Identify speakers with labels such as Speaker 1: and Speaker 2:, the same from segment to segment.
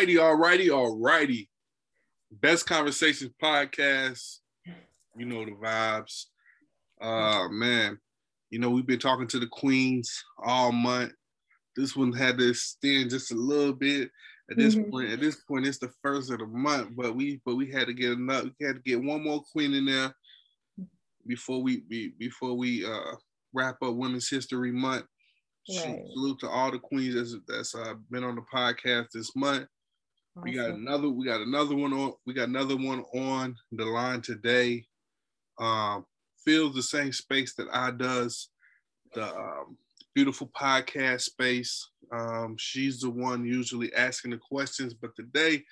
Speaker 1: All righty, all righty, all righty. Best Conversations podcast. You know the vibes. Uh man, you know, we've been talking to the queens all month. This one had to extend just a little bit. At this mm-hmm. point, at this point, it's the first of the month, but we but we had to get enough. We had to get one more queen in there before we, we before we uh wrap up Women's History Month. Right. Salute to all the queens that's, that's uh, been on the podcast this month. Awesome. We got another. We got another one on. We got another one on the line today. Um, fills the same space that I does. The um, beautiful podcast space. Um, she's the one usually asking the questions, but today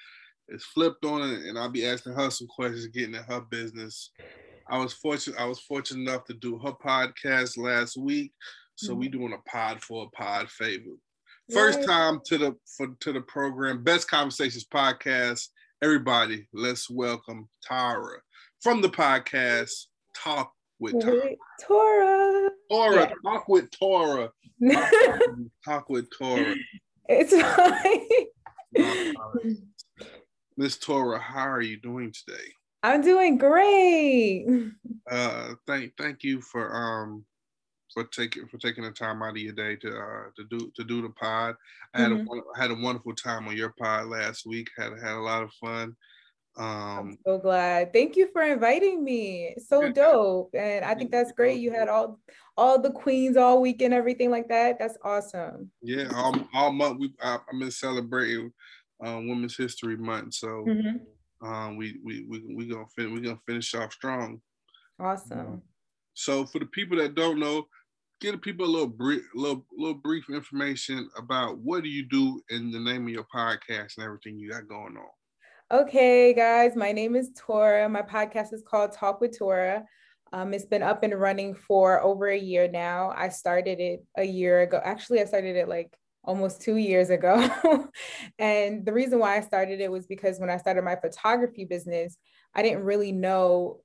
Speaker 1: it's flipped on it, and I'll be asking her some questions, getting in her business. I was fortunate. I was fortunate enough to do her podcast last week, so mm-hmm. we doing a pod for a pod favor. First time to the for to the program, Best Conversations podcast. Everybody, let's welcome Tara from the podcast Talk with Tara.
Speaker 2: Tora.
Speaker 1: Tora, yeah. talk with Tora. Talk, with Tora.
Speaker 2: It's fine.
Speaker 1: Miss Tora, how are you doing today?
Speaker 2: I'm doing great.
Speaker 1: Uh, thank thank you for um for taking for taking the time out of your day to uh, to do to do the pod. I had mm-hmm. a had a wonderful time on your pod last week. Had had a lot of fun. Um,
Speaker 2: I'm so glad. Thank you for inviting me. So dope, and I think that's great. You had all all the queens all week and everything like that. That's awesome.
Speaker 1: Yeah, all, all month we I, have been celebrating um, Women's History Month, so mm-hmm. um, we we we we gonna fin- we gonna finish off strong.
Speaker 2: Awesome. Um,
Speaker 1: so for the people that don't know, give people a little brief, little, little brief information about what do you do in the name of your podcast and everything you got going on.
Speaker 2: Okay, guys, my name is Tora. My podcast is called Talk with Tora. Um, it's been up and running for over a year now. I started it a year ago. Actually, I started it like almost two years ago. and the reason why I started it was because when I started my photography business, I didn't really know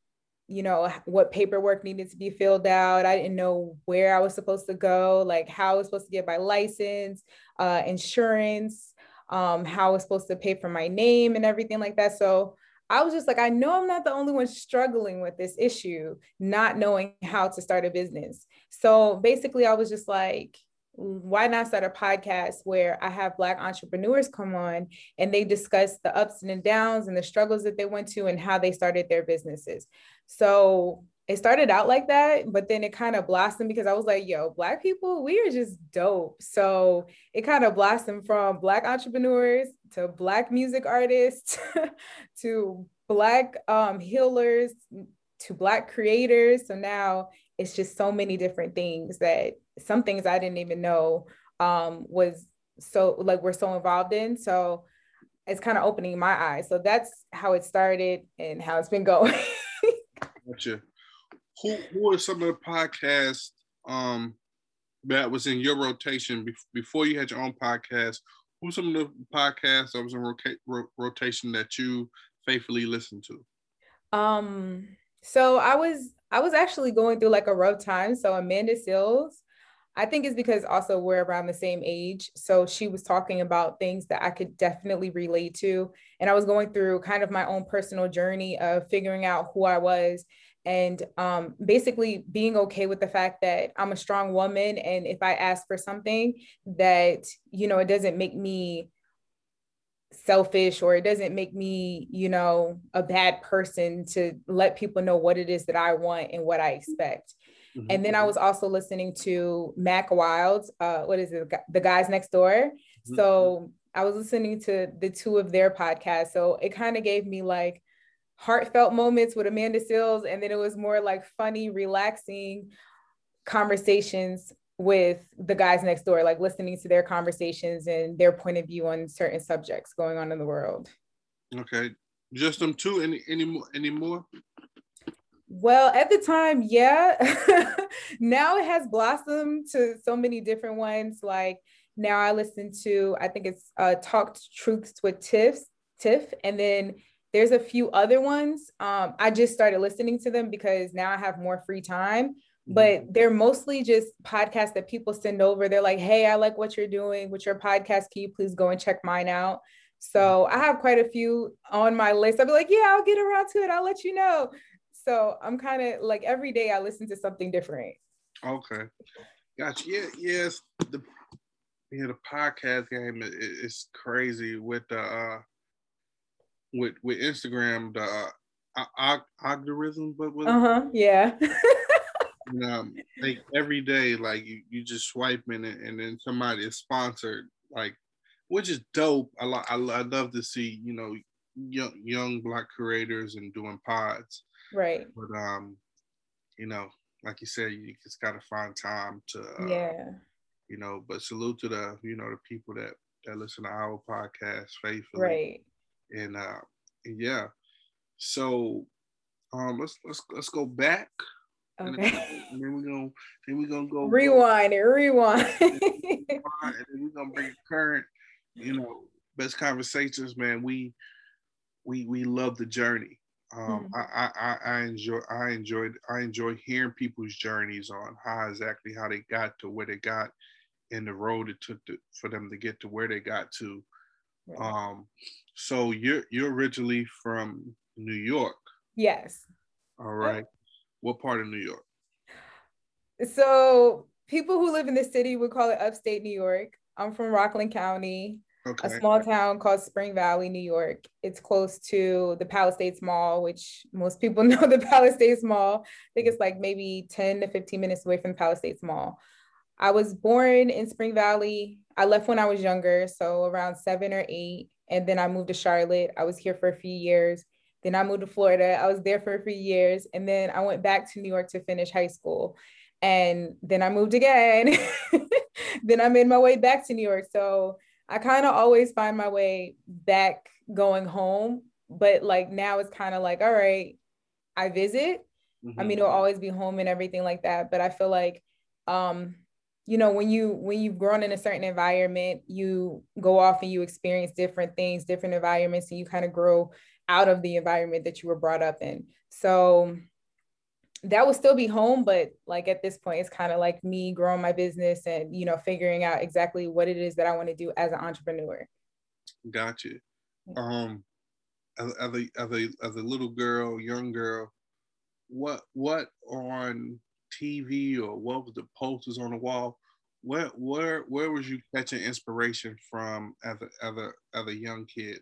Speaker 2: you know what paperwork needed to be filled out. I didn't know where i was supposed to go like how i was supposed to get my license uh, insurance um, how i was supposed to pay for my name and everything like that. So i was just like i know i'm not the only one struggling with this issue not knowing how to start a business. So basically i was just like why not start a podcast where I have Black entrepreneurs come on and they discuss the ups and downs and the struggles that they went to and how they started their businesses. So it started out like that, but then it kind of blossomed because I was like, yo, Black people, we are just dope. So it kind of blossomed from Black entrepreneurs to Black music artists to Black um, healers to Black creators. So now it's just so many different things that some things I didn't even know um, was so like we're so involved in. So it's kind of opening my eyes. So that's how it started and how it's been going.
Speaker 1: gotcha. Who who are some of the podcasts um, that was in your rotation be- before you had your own podcast? Who some of the podcasts that was in roca- ro- rotation that you faithfully listened to?
Speaker 2: Um, so I was I was actually going through like a rough time. So Amanda Seales, I think it's because also we're around the same age. So she was talking about things that I could definitely relate to. And I was going through kind of my own personal journey of figuring out who I was and um, basically being okay with the fact that I'm a strong woman. And if I ask for something that, you know, it doesn't make me selfish or it doesn't make me, you know, a bad person to let people know what it is that I want and what I expect. Mm-hmm. And then I was also listening to Mac Wilds, uh, what is it, The Guys Next Door. Mm-hmm. So I was listening to the two of their podcasts. So it kind of gave me like heartfelt moments with Amanda Seales. And then it was more like funny, relaxing conversations with the guys next door, like listening to their conversations and their point of view on certain subjects going on in the world.
Speaker 1: Okay. Just them two any any more any more?
Speaker 2: Well, at the time, yeah. now it has blossomed to so many different ones. Like now I listen to, I think it's uh Talk Truths with Tiff, Tiff, and then there's a few other ones. Um, I just started listening to them because now I have more free time but mm-hmm. they're mostly just podcasts that people send over. They're like, hey, I like what you're doing with your podcast. Can you please go and check mine out? So I have quite a few on my list. I'll be like, yeah, I'll get around to it. I'll let you know. So I'm kind of like every day I listen to something different.
Speaker 1: Okay. Gotcha. Yeah, yes. The yeah, the podcast game is crazy with the uh with with Instagram, the uh, algorithm, but with
Speaker 2: uh-huh, yeah.
Speaker 1: and, um, like every day, like you, you just swiping it, and then somebody is sponsored, like, which is dope. I, lo- I, I love to see, you know, young young black creators and doing pods.
Speaker 2: Right.
Speaker 1: But um, you know, like you said, you just gotta find time to uh,
Speaker 2: yeah.
Speaker 1: You know, but salute to the you know the people that that listen to our podcast faithfully.
Speaker 2: Right.
Speaker 1: And uh, yeah. So um, let's let's let's go back.
Speaker 2: Okay.
Speaker 1: And then we're gonna then we're gonna go
Speaker 2: rewind go, and rewind. and
Speaker 1: then we're gonna bring current, you know, best conversations, man. We we we love the journey. Um, mm-hmm. I, I I enjoy I enjoyed I enjoy hearing people's journeys on how exactly how they got to where they got and the road it took to, for them to get to where they got to. Um, so you're you're originally from New York.
Speaker 2: Yes.
Speaker 1: All right. What part of New York?
Speaker 2: So people who live in the city would call it upstate New York. I'm from Rockland County, okay. a small town called Spring Valley, New York. It's close to the Palisades Mall, which most people know the Palisades Mall. I think it's like maybe 10 to 15 minutes away from the Palisades Mall. I was born in Spring Valley. I left when I was younger, so around seven or eight. And then I moved to Charlotte. I was here for a few years. Then I moved to Florida. I was there for a few years. And then I went back to New York to finish high school. And then I moved again. then I made my way back to New York. So I kind of always find my way back going home. But like now it's kind of like, all right, I visit. Mm-hmm. I mean, it'll always be home and everything like that. But I feel like um you know when you when you've grown in a certain environment you go off and you experience different things different environments and you kind of grow out of the environment that you were brought up in so that would still be home but like at this point it's kind of like me growing my business and you know figuring out exactly what it is that i want to do as an entrepreneur
Speaker 1: gotcha um as, as a as a as a little girl young girl what what on TV or what was the posters on the wall? Where where where was you catching inspiration from as a as a as a young kid?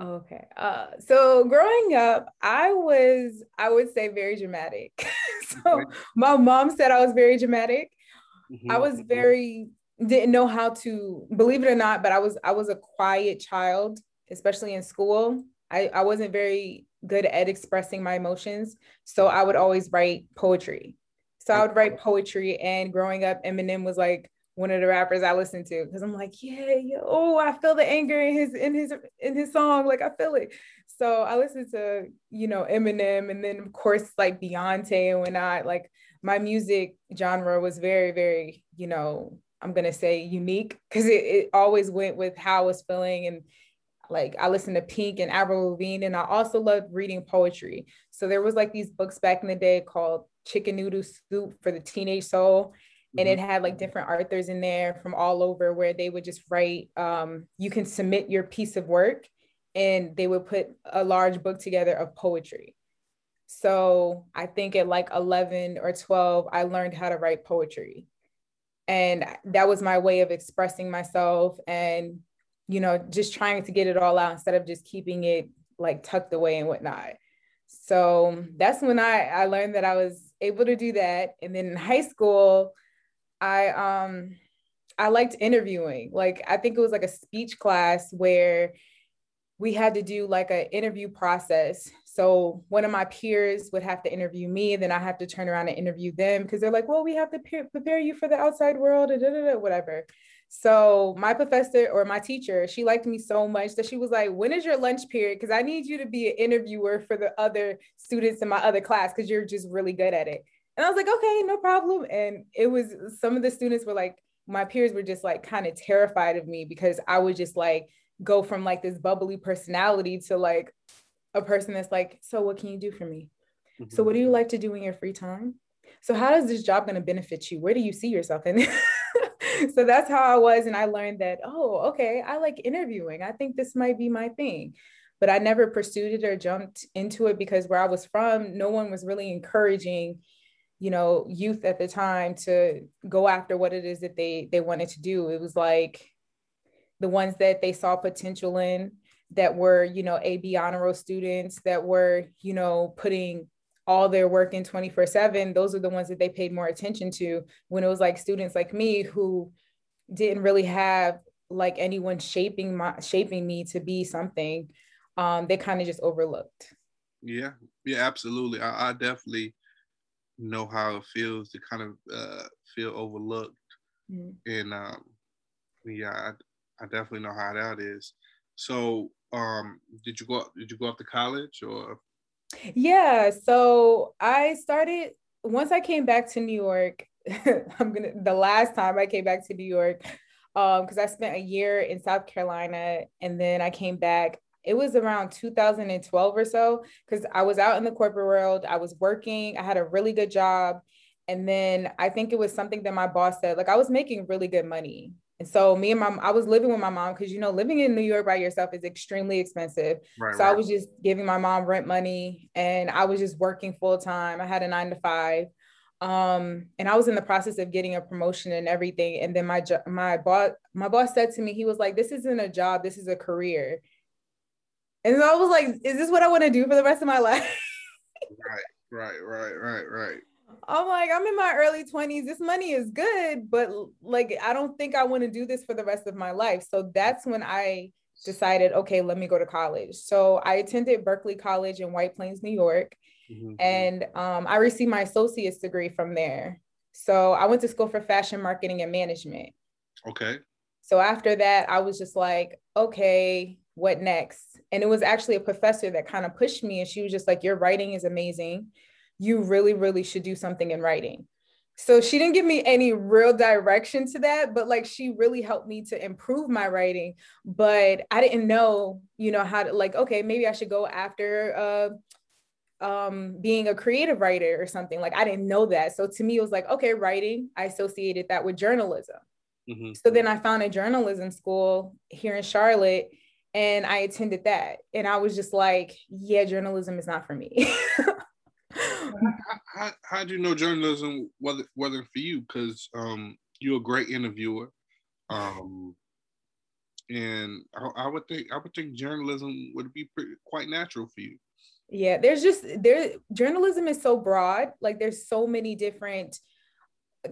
Speaker 2: Okay. Uh, so growing up, I was, I would say, very dramatic. so my mom said I was very dramatic. Mm-hmm. I was mm-hmm. very didn't know how to believe it or not, but I was I was a quiet child, especially in school. I, I wasn't very good at expressing my emotions. So I would always write poetry. So I would write poetry, and growing up, Eminem was like one of the rappers I listened to because I'm like, yeah, oh, I feel the anger in his in his in his song, like I feel it. So I listened to you know Eminem, and then of course like Beyonce and whatnot. Like my music genre was very very you know I'm gonna say unique because it, it always went with how I was feeling and like I listened to Pink and Avril Lavigne, and I also loved reading poetry. So there was like these books back in the day called Chicken Noodle Soup for the Teenage Soul. And it mm-hmm. had like different authors in there from all over where they would just write, um, you can submit your piece of work and they would put a large book together of poetry. So I think at like 11 or 12, I learned how to write poetry. And that was my way of expressing myself and, you know, just trying to get it all out instead of just keeping it like tucked away and whatnot. So that's when I, I learned that I was able to do that. And then in high school, I um I liked interviewing. Like I think it was like a speech class where we had to do like an interview process. So one of my peers would have to interview me, then I have to turn around and interview them because they're like, well, we have to prepare you for the outside world, and whatever. So my professor or my teacher, she liked me so much that she was like, when is your lunch period? Because I need you to be an interviewer for the other students in my other class because you're just really good at it. And I was like, okay, no problem. And it was some of the students were like, my peers were just like kind of terrified of me because I would just like go from like this bubbly personality to like a person that's like, so what can you do for me? Mm-hmm. So what do you like to do in your free time? So how is this job going to benefit you? Where do you see yourself in? so that's how I was. And I learned that, oh, okay, I like interviewing. I think this might be my thing. But I never pursued it or jumped into it because where I was from, no one was really encouraging, you know, youth at the time to go after what it is that they they wanted to do. It was like the ones that they saw potential in that were, you know, AB honor roll students that were, you know, putting all their work in 24 7 those are the ones that they paid more attention to when it was like students like me who didn't really have like anyone shaping my shaping me to be something. Um they kind of just overlooked.
Speaker 1: Yeah yeah absolutely. I, I, definitely know how it feels to kind of uh feel overlooked mm-hmm. and um yeah I, I definitely know how that is so um did you go did you go up to college or
Speaker 2: yeah. So I started once I came back to New York. I'm gonna the last time I came back to New York, um, because I spent a year in South Carolina and then I came back. It was around 2012 or so because I was out in the corporate world. I was working. I had a really good job. And then I think it was something that my boss said, like I was making really good money. And so me and my I was living with my mom because you know living in New York by yourself is extremely expensive. Right, so right. I was just giving my mom rent money and I was just working full time. I had a 9 to 5. Um, and I was in the process of getting a promotion and everything and then my my boss my boss said to me he was like this isn't a job, this is a career. And so I was like is this what I want to do for the rest of my life?
Speaker 1: right, right, right, right, right.
Speaker 2: I'm like, I'm in my early 20s. This money is good, but like, I don't think I want to do this for the rest of my life. So that's when I decided, okay, let me go to college. So I attended Berkeley College in White Plains, New York, mm-hmm. and um, I received my associate's degree from there. So I went to school for fashion marketing and management.
Speaker 1: Okay.
Speaker 2: So after that, I was just like, okay, what next? And it was actually a professor that kind of pushed me, and she was just like, your writing is amazing you really, really should do something in writing. So she didn't give me any real direction to that, but like she really helped me to improve my writing. But I didn't know, you know, how to like, okay, maybe I should go after uh um being a creative writer or something. Like I didn't know that. So to me, it was like, okay, writing, I associated that with journalism. Mm-hmm. So then I found a journalism school here in Charlotte and I attended that. And I was just like, yeah, journalism is not for me.
Speaker 1: how, how, do you know journalism wasn't wasn't for you? Because um, you're a great interviewer, um, and I, I, would think I would think journalism would be pretty, quite natural for you.
Speaker 2: Yeah, there's just there journalism is so broad. Like there's so many different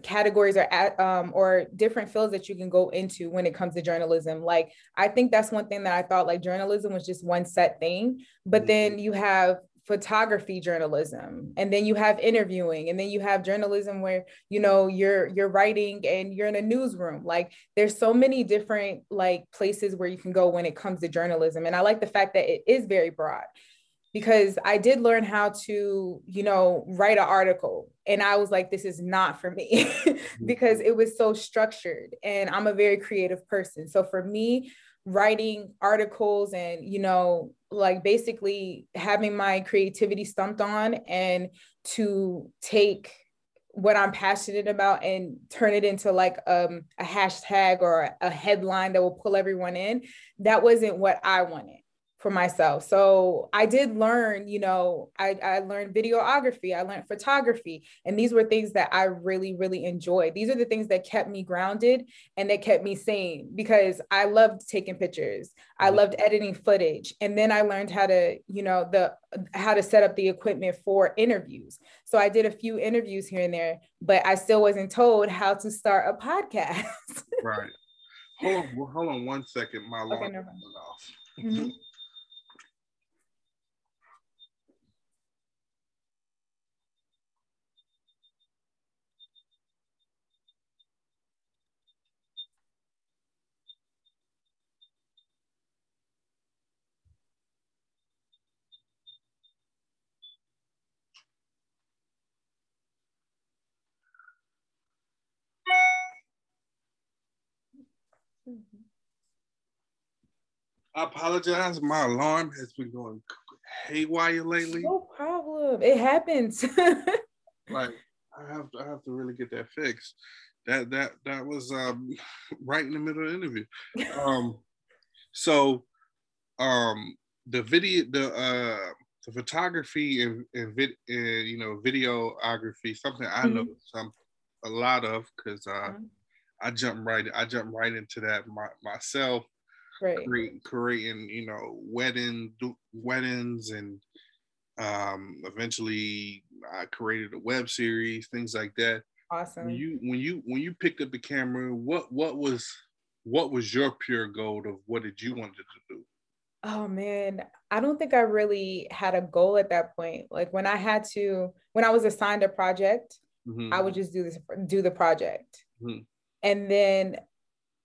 Speaker 2: categories or at, um, or different fields that you can go into when it comes to journalism. Like I think that's one thing that I thought like journalism was just one set thing, but mm-hmm. then you have photography journalism and then you have interviewing and then you have journalism where you know you're you're writing and you're in a newsroom like there's so many different like places where you can go when it comes to journalism and i like the fact that it is very broad because i did learn how to you know write an article and i was like this is not for me mm-hmm. because it was so structured and i'm a very creative person so for me writing articles and you know like basically having my creativity stumped on and to take what I'm passionate about and turn it into like um, a hashtag or a headline that will pull everyone in. That wasn't what I wanted for myself. So I did learn, you know, I, I learned videography, I learned photography, and these were things that I really, really enjoyed. These are the things that kept me grounded and that kept me sane because I loved taking pictures. I mm-hmm. loved editing footage. And then I learned how to, you know, the how to set up the equipment for interviews. So I did a few interviews here and there, but I still wasn't told how to start a podcast.
Speaker 1: right. Hold on, hold on one second. My alarm okay, no off. Mm-hmm. I apologize. My alarm has been going haywire lately.
Speaker 2: No problem. It happens.
Speaker 1: like I have to, I have to really get that fixed. that that that was um, right in the middle of the interview. Um, so um, the video, the uh, the photography and, and, vid, and you know videography, something I mm-hmm. know some a lot of because uh, mm-hmm. I jump right I jump right into that my, myself. Right. Create, creating, you know, wedding, weddings, and um, eventually I created a web series, things like that.
Speaker 2: Awesome.
Speaker 1: When you when you when you picked up the camera, what what was what was your pure goal of what did you want to do?
Speaker 2: Oh man, I don't think I really had a goal at that point. Like when I had to, when I was assigned a project, mm-hmm. I would just do this, do the project. Mm-hmm. And then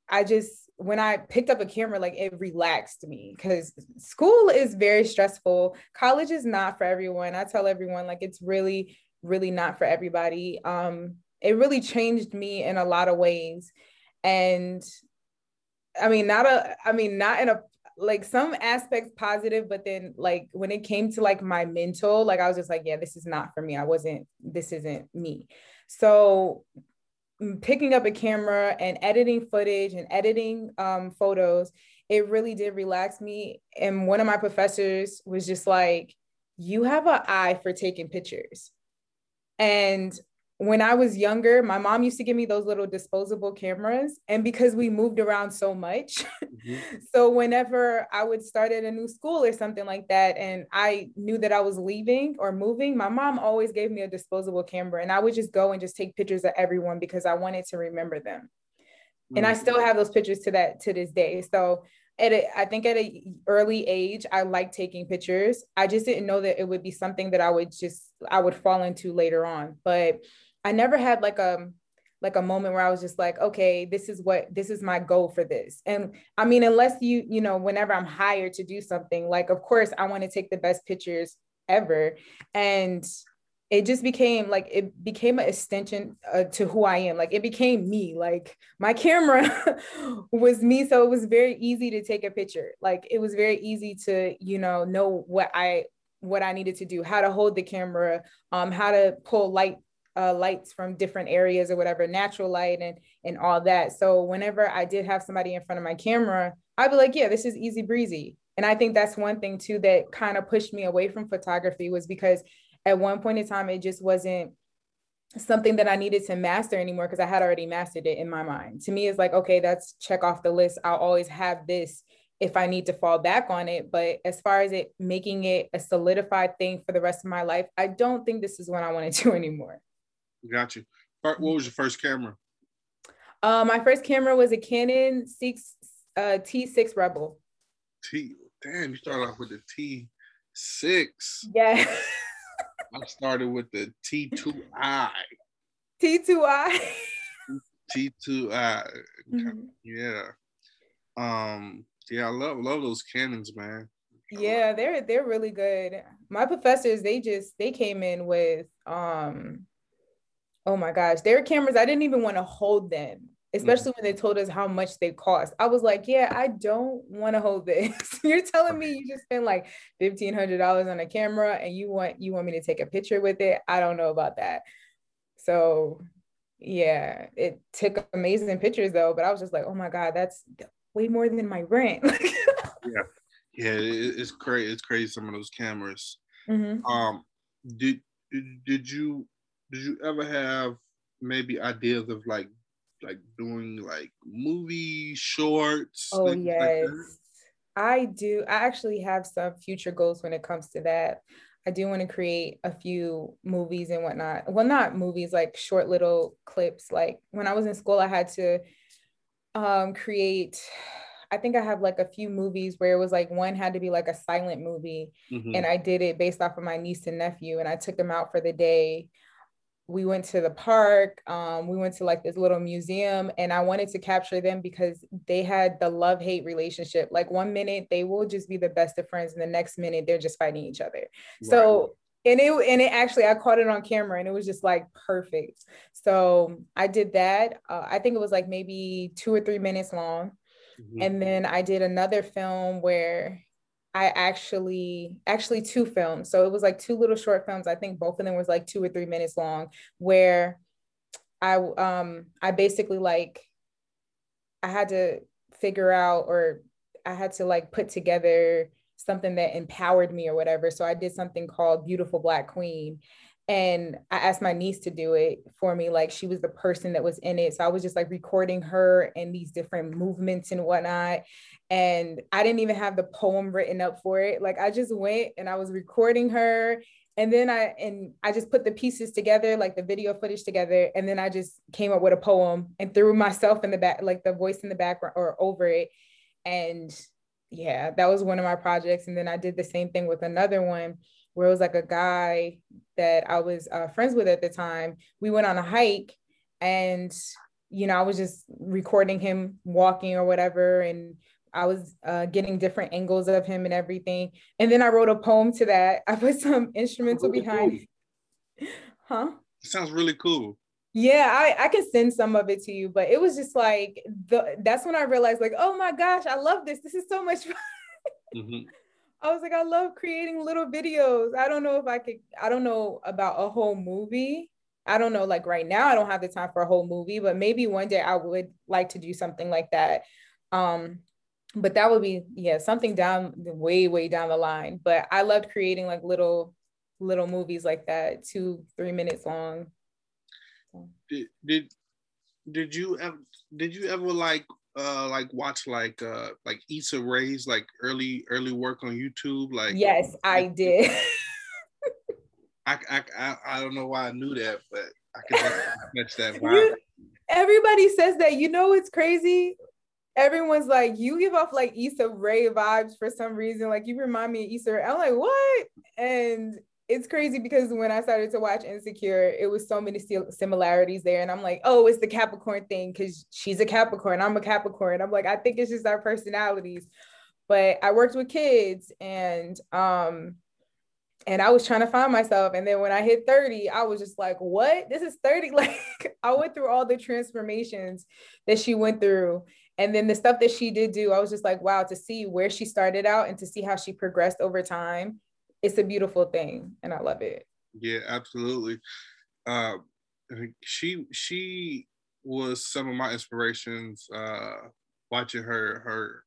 Speaker 2: I just, when I picked up a camera, like it relaxed me because school is very stressful. College is not for everyone. I tell everyone, like, it's really, really not for everybody. Um, it really changed me in a lot of ways. And I mean, not a, I mean, not in a, like some aspects positive, but then like when it came to like my mental, like I was just like, yeah, this is not for me. I wasn't, this isn't me. So picking up a camera and editing footage and editing um, photos, it really did relax me. And one of my professors was just like, you have an eye for taking pictures. And when I was younger, my mom used to give me those little disposable cameras. And because we moved around so much, mm-hmm. so whenever I would start at a new school or something like that, and I knew that I was leaving or moving, my mom always gave me a disposable camera. And I would just go and just take pictures of everyone because I wanted to remember them. Mm-hmm. And I mm-hmm. still have those pictures to that to this day. So at a, I think at an early age, I like taking pictures. I just didn't know that it would be something that I would just I would fall into later on. But I never had like a like a moment where I was just like, okay, this is what this is my goal for this. And I mean, unless you, you know, whenever I'm hired to do something, like of course I want to take the best pictures ever. And it just became like it became an extension uh, to who I am. Like it became me. Like my camera was me, so it was very easy to take a picture. Like it was very easy to you know know what I what I needed to do, how to hold the camera, um, how to pull light uh, lights from different areas or whatever, natural light and and all that. So whenever I did have somebody in front of my camera, I'd be like, yeah, this is easy breezy. And I think that's one thing too that kind of pushed me away from photography was because at one point in time, it just wasn't something that I needed to master anymore because I had already mastered it in my mind. To me, it's like, okay, that's check off the list. I'll always have this if I need to fall back on it. But as far as it making it a solidified thing for the rest of my life, I don't think this is what I want to do anymore.
Speaker 1: Got you. What was your first camera?
Speaker 2: Uh, my first camera was a Canon six uh, T6 Rebel.
Speaker 1: T damn, you started off with the T6.
Speaker 2: Yeah.
Speaker 1: I started with the T2i.
Speaker 2: T2i.
Speaker 1: T2i. Mm-hmm. Yeah. Um, yeah, I love love those Canons, man.
Speaker 2: Yeah, they're they're really good. My professors, they just they came in with um oh my gosh, their cameras, I didn't even want to hold them especially mm-hmm. when they told us how much they cost. I was like, yeah, I don't want to hold this. You're telling me you just spent like fifteen hundred dollars on a camera and you want you want me to take a picture with it. I don't know about that. So yeah, it took amazing pictures though, but I was just like, oh my God, that's way more than my rent.
Speaker 1: yeah. Yeah, it's crazy. It's crazy some of those cameras. Mm-hmm. Um did did you did you ever have maybe ideas of like like doing like movie shorts?
Speaker 2: Oh yes. Like I do. I actually have some future goals when it comes to that. I do want to create a few movies and whatnot. Well, not movies, like short little clips. Like when I was in school, I had to um, create, I think I have like a few movies where it was like one had to be like a silent movie. Mm-hmm. And I did it based off of my niece and nephew. And I took them out for the day we went to the park um, we went to like this little museum and i wanted to capture them because they had the love hate relationship. Like one minute they will just be the best of friends and the next minute they're just fighting each other. So and it and it actually i caught it on camera and it was just like perfect. So i did that. Uh, i think it was like maybe two or three minutes long. Mm-hmm. and then i did another film where I actually actually two films. So it was like two little short films. I think both of them was like two or three minutes long where I um I basically like I had to figure out or I had to like put together something that empowered me or whatever. So I did something called Beautiful Black Queen. And I asked my niece to do it for me. Like she was the person that was in it. So I was just like recording her and these different movements and whatnot. And I didn't even have the poem written up for it. Like I just went and I was recording her and then I and I just put the pieces together, like the video footage together, and then I just came up with a poem and threw myself in the back, like the voice in the background or over it. And yeah, that was one of my projects. And then I did the same thing with another one where it was like a guy that I was uh, friends with at the time. We went on a hike and you know, I was just recording him walking or whatever and I was uh, getting different angles of him and everything. And then I wrote a poem to that. I put some instrumental really behind.
Speaker 1: Cool. Huh? It sounds really cool.
Speaker 2: Yeah, I, I can send some of it to you, but it was just like the that's when I realized, like, oh my gosh, I love this. This is so much fun. Mm-hmm. I was like, I love creating little videos. I don't know if I could, I don't know about a whole movie. I don't know, like right now, I don't have the time for a whole movie, but maybe one day I would like to do something like that. Um, but that would be yeah something down the way way down the line but i loved creating like little little movies like that two three minutes long
Speaker 1: did did, did you ever did you ever like uh like watch like uh like Issa Rae's like early early work on YouTube like
Speaker 2: yes I did
Speaker 1: I, I I I don't know why I knew that but I can catch that vibe. You,
Speaker 2: everybody says that you know it's crazy everyone's like, you give off like Issa Rae vibes for some reason. Like you remind me of Issa Rae. I'm like, what? And it's crazy because when I started to watch Insecure, it was so many similarities there. And I'm like, oh, it's the Capricorn thing because she's a Capricorn. I'm a Capricorn. I'm like, I think it's just our personalities. But I worked with kids and um and I was trying to find myself. And then when I hit 30, I was just like, what? This is 30. Like I went through all the transformations that she went through and then the stuff that she did do i was just like wow to see where she started out and to see how she progressed over time it's a beautiful thing and i love it
Speaker 1: yeah absolutely uh, she she was some of my inspirations uh, watching her her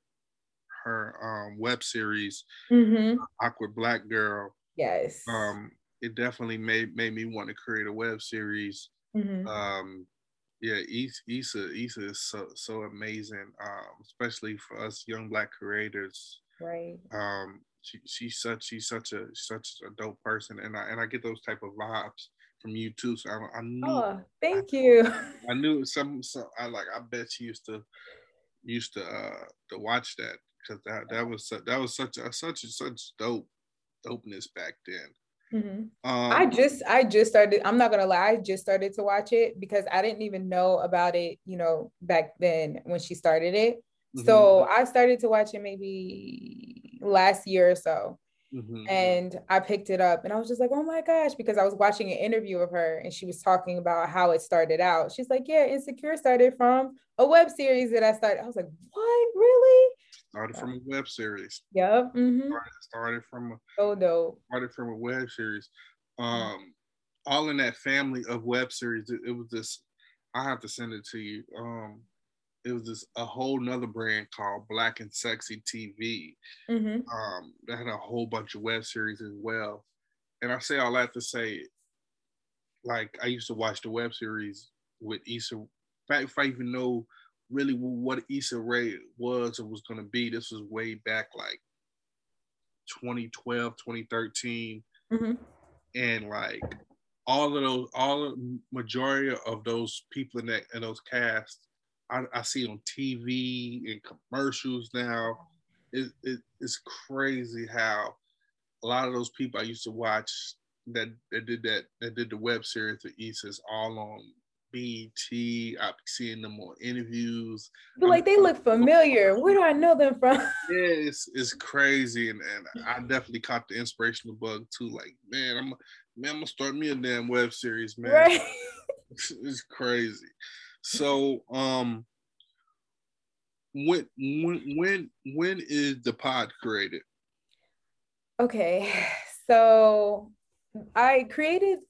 Speaker 1: her um, web series mm-hmm. awkward black girl
Speaker 2: yes
Speaker 1: um it definitely made made me want to create a web series mm-hmm. um yeah, Issa, Issa is so so amazing, um, especially for us young black creators.
Speaker 2: Right.
Speaker 1: Um, she, she's such she's such a such a dope person, and I and I get those type of vibes from you too. So I, I knew.
Speaker 2: Oh, thank I, you.
Speaker 1: I knew some. So I like. I bet she used to used to uh to watch that because that that was that was such a such a such dope dopeness back then.
Speaker 2: Mm-hmm. Um, I just I just started. I'm not gonna lie. I just started to watch it because I didn't even know about it. You know, back then when she started it. Mm-hmm. So I started to watch it maybe last year or so. Mm-hmm. And I picked it up and I was just like, oh my gosh, because I was watching an interview of her and she was talking about how it started out. She's like, yeah, Insecure started from a web series that I started. I was like, what, really?
Speaker 1: Started from a web series.
Speaker 2: Yep. Mm-hmm.
Speaker 1: Started, started, from a
Speaker 2: oh no.
Speaker 1: Started from a web series. Um, all in that family of web series. It, it, was this. I have to send it to you. Um, it was this a whole nother brand called Black and Sexy TV. Mm-hmm. Um, that had a whole bunch of web series as well. And I say all that to say, like I used to watch the web series with Issa. In fact, if I even know really what Issa Rae was or was going to be. This was way back like 2012, 2013. Mm-hmm. And like all of those, all the majority of those people in that in those casts, I, I see on TV and commercials now. It, it, it's crazy how a lot of those people I used to watch that, that did that that did the web series of Issa's all on BET. I've seen them on interviews.
Speaker 2: But like they look familiar. Where do I know them from?
Speaker 1: yeah, it's it's crazy, and, and I definitely caught the inspirational bug too. Like, man, I'm man, I'm gonna start me a damn web series, man. Right. It's crazy. So, um, when when when when is the pod created?
Speaker 2: Okay, so I created.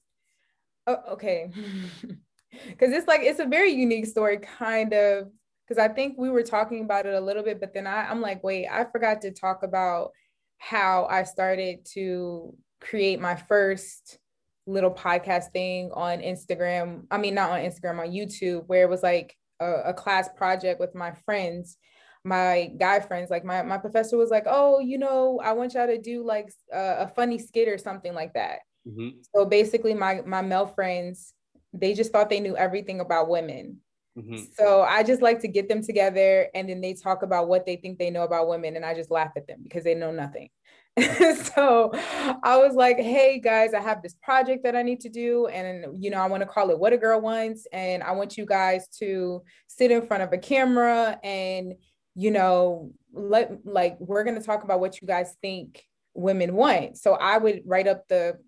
Speaker 2: Oh, okay. because it's like it's a very unique story, kind of. Because I think we were talking about it a little bit, but then I, I'm like, wait, I forgot to talk about how I started to create my first little podcast thing on Instagram. I mean, not on Instagram, on YouTube, where it was like a, a class project with my friends my guy friends like my, my professor was like oh you know i want y'all to do like a, a funny skit or something like that mm-hmm. so basically my my male friends they just thought they knew everything about women mm-hmm. so i just like to get them together and then they talk about what they think they know about women and i just laugh at them because they know nothing so I was like, hey guys, I have this project that I need to do. And, you know, I want to call it What a Girl Wants. And I want you guys to sit in front of a camera and, you know, let like, we're going to talk about what you guys think women want. So I would write up the,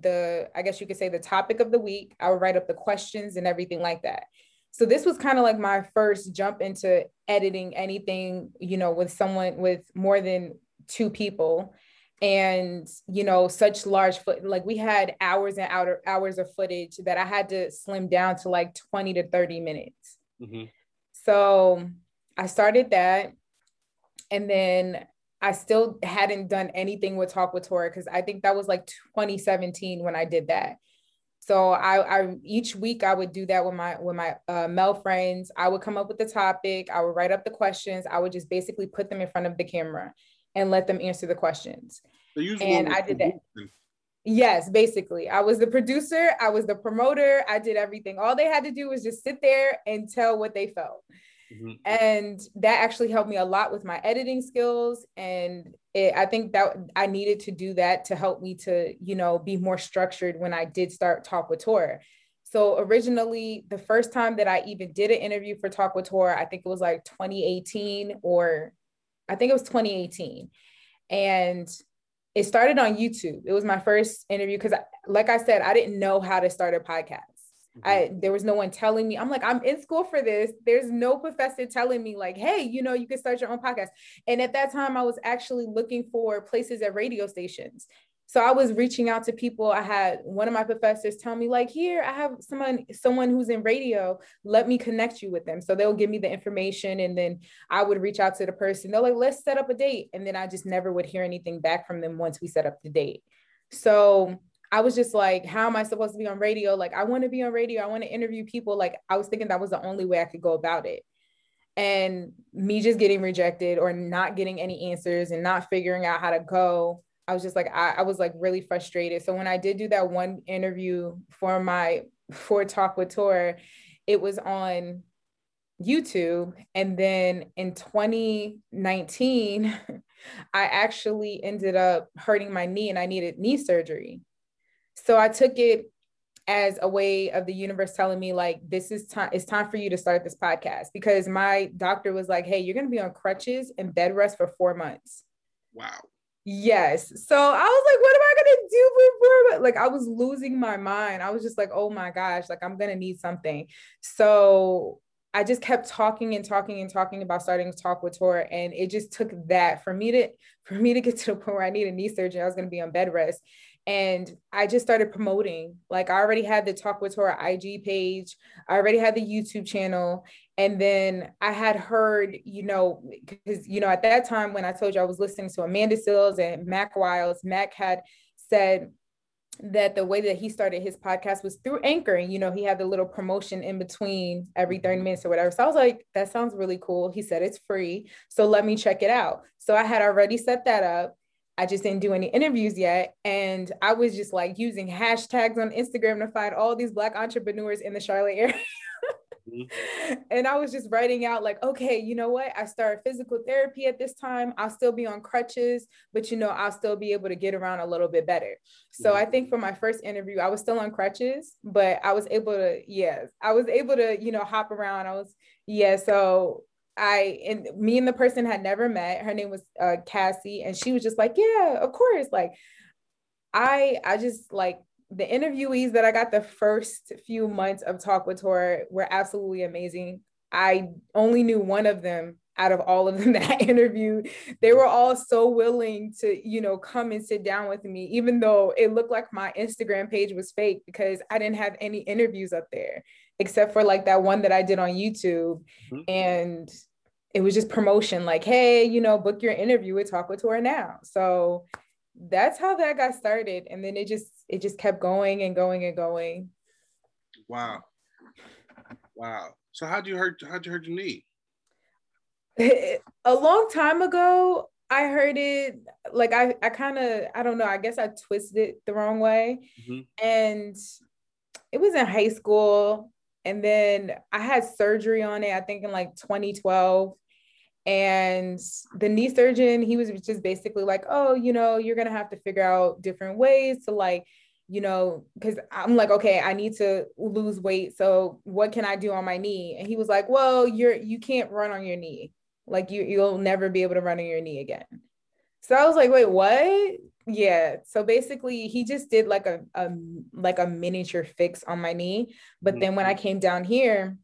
Speaker 2: the, I guess you could say the topic of the week. I would write up the questions and everything like that. So this was kind of like my first jump into editing anything, you know, with someone with more than two people and you know such large foot like we had hours and outer hours of footage that i had to slim down to like 20 to 30 minutes mm-hmm. so i started that and then i still hadn't done anything with talk with tora because i think that was like 2017 when i did that so I, I each week I would do that with my with my uh, male friends. I would come up with the topic. I would write up the questions. I would just basically put them in front of the camera and let them answer the questions. and I did that. Yes, basically. I was the producer, I was the promoter, I did everything. All they had to do was just sit there and tell what they felt. Mm-hmm. And that actually helped me a lot with my editing skills. And it, I think that I needed to do that to help me to, you know, be more structured when I did start Talk with Tor. So originally, the first time that I even did an interview for Talk with Tor, I think it was like 2018 or I think it was 2018. And it started on YouTube. It was my first interview because, like I said, I didn't know how to start a podcast. Mm-hmm. I there was no one telling me. I'm like, I'm in school for this. There's no professor telling me like, hey, you know, you can start your own podcast. And at that time, I was actually looking for places at radio stations so i was reaching out to people i had one of my professors tell me like here i have someone someone who's in radio let me connect you with them so they'll give me the information and then i would reach out to the person they're like let's set up a date and then i just never would hear anything back from them once we set up the date so I was just like, how am I supposed to be on radio? Like, I want to be on radio. I want to interview people. Like, I was thinking that was the only way I could go about it. And me just getting rejected or not getting any answers and not figuring out how to go I was just like, I, I was like really frustrated. So when I did do that one interview for my for Talk with Tor, it was on YouTube. And then in 2019, I actually ended up hurting my knee and I needed knee surgery. So I took it as a way of the universe telling me like this is time it's time for you to start this podcast because my doctor was like hey you're going to be on crutches and bed rest for 4 months
Speaker 1: wow
Speaker 2: Yes. So I was like, what am I gonna do before? Like I was losing my mind. I was just like, oh my gosh, like I'm gonna need something. So I just kept talking and talking and talking about starting to talk with Tor. And it just took that for me to for me to get to the point where I need a knee surgery. I was gonna be on bed rest. And I just started promoting. Like I already had the Talk with Tor IG page. I already had the YouTube channel. And then I had heard, you know, because, you know, at that time when I told you I was listening to Amanda Seales and Mac Wilds, Mac had said that the way that he started his podcast was through anchoring. You know, he had the little promotion in between every 30 mm-hmm. minutes or whatever. So I was like, that sounds really cool. He said it's free. So let me check it out. So I had already set that up. I just didn't do any interviews yet. And I was just like using hashtags on Instagram to find all these Black entrepreneurs in the Charlotte area. Mm-hmm. And I was just writing out, like, okay, you know what? I started physical therapy at this time. I'll still be on crutches, but you know, I'll still be able to get around a little bit better. So mm-hmm. I think for my first interview, I was still on crutches, but I was able to, yes, I was able to, you know, hop around. I was, yeah. So I and me and the person had never met. Her name was uh, Cassie, and she was just like, "Yeah, of course." Like, I I just like the interviewees that I got the first few months of Talk with Tor were absolutely amazing. I only knew one of them out of all of them that I interviewed, they were all so willing to, you know, come and sit down with me, even though it looked like my Instagram page was fake because I didn't have any interviews up there except for like that one that I did on YouTube. Mm-hmm. And it was just promotion, like, hey, you know, book your interview with Talk with Tora now. So that's how that got started. And then it just it just kept going and going and going.
Speaker 1: Wow. Wow. So how'd you hurt how'd you hurt your knee?
Speaker 2: a long time ago, I heard it like I, I kind of I don't know, I guess I twisted it the wrong way. Mm-hmm. And it was in high school. And then I had surgery on it, I think in like 2012. And the knee surgeon, he was just basically like, oh, you know, you're gonna have to figure out different ways to like you know, because I'm like, okay, I need to lose weight. So what can I do on my knee? And he was like, well, you're you can't run on your knee. Like you you'll never be able to run on your knee again. So I was like, wait, what? Yeah. So basically he just did like a, a like a miniature fix on my knee. But mm-hmm. then when I came down here,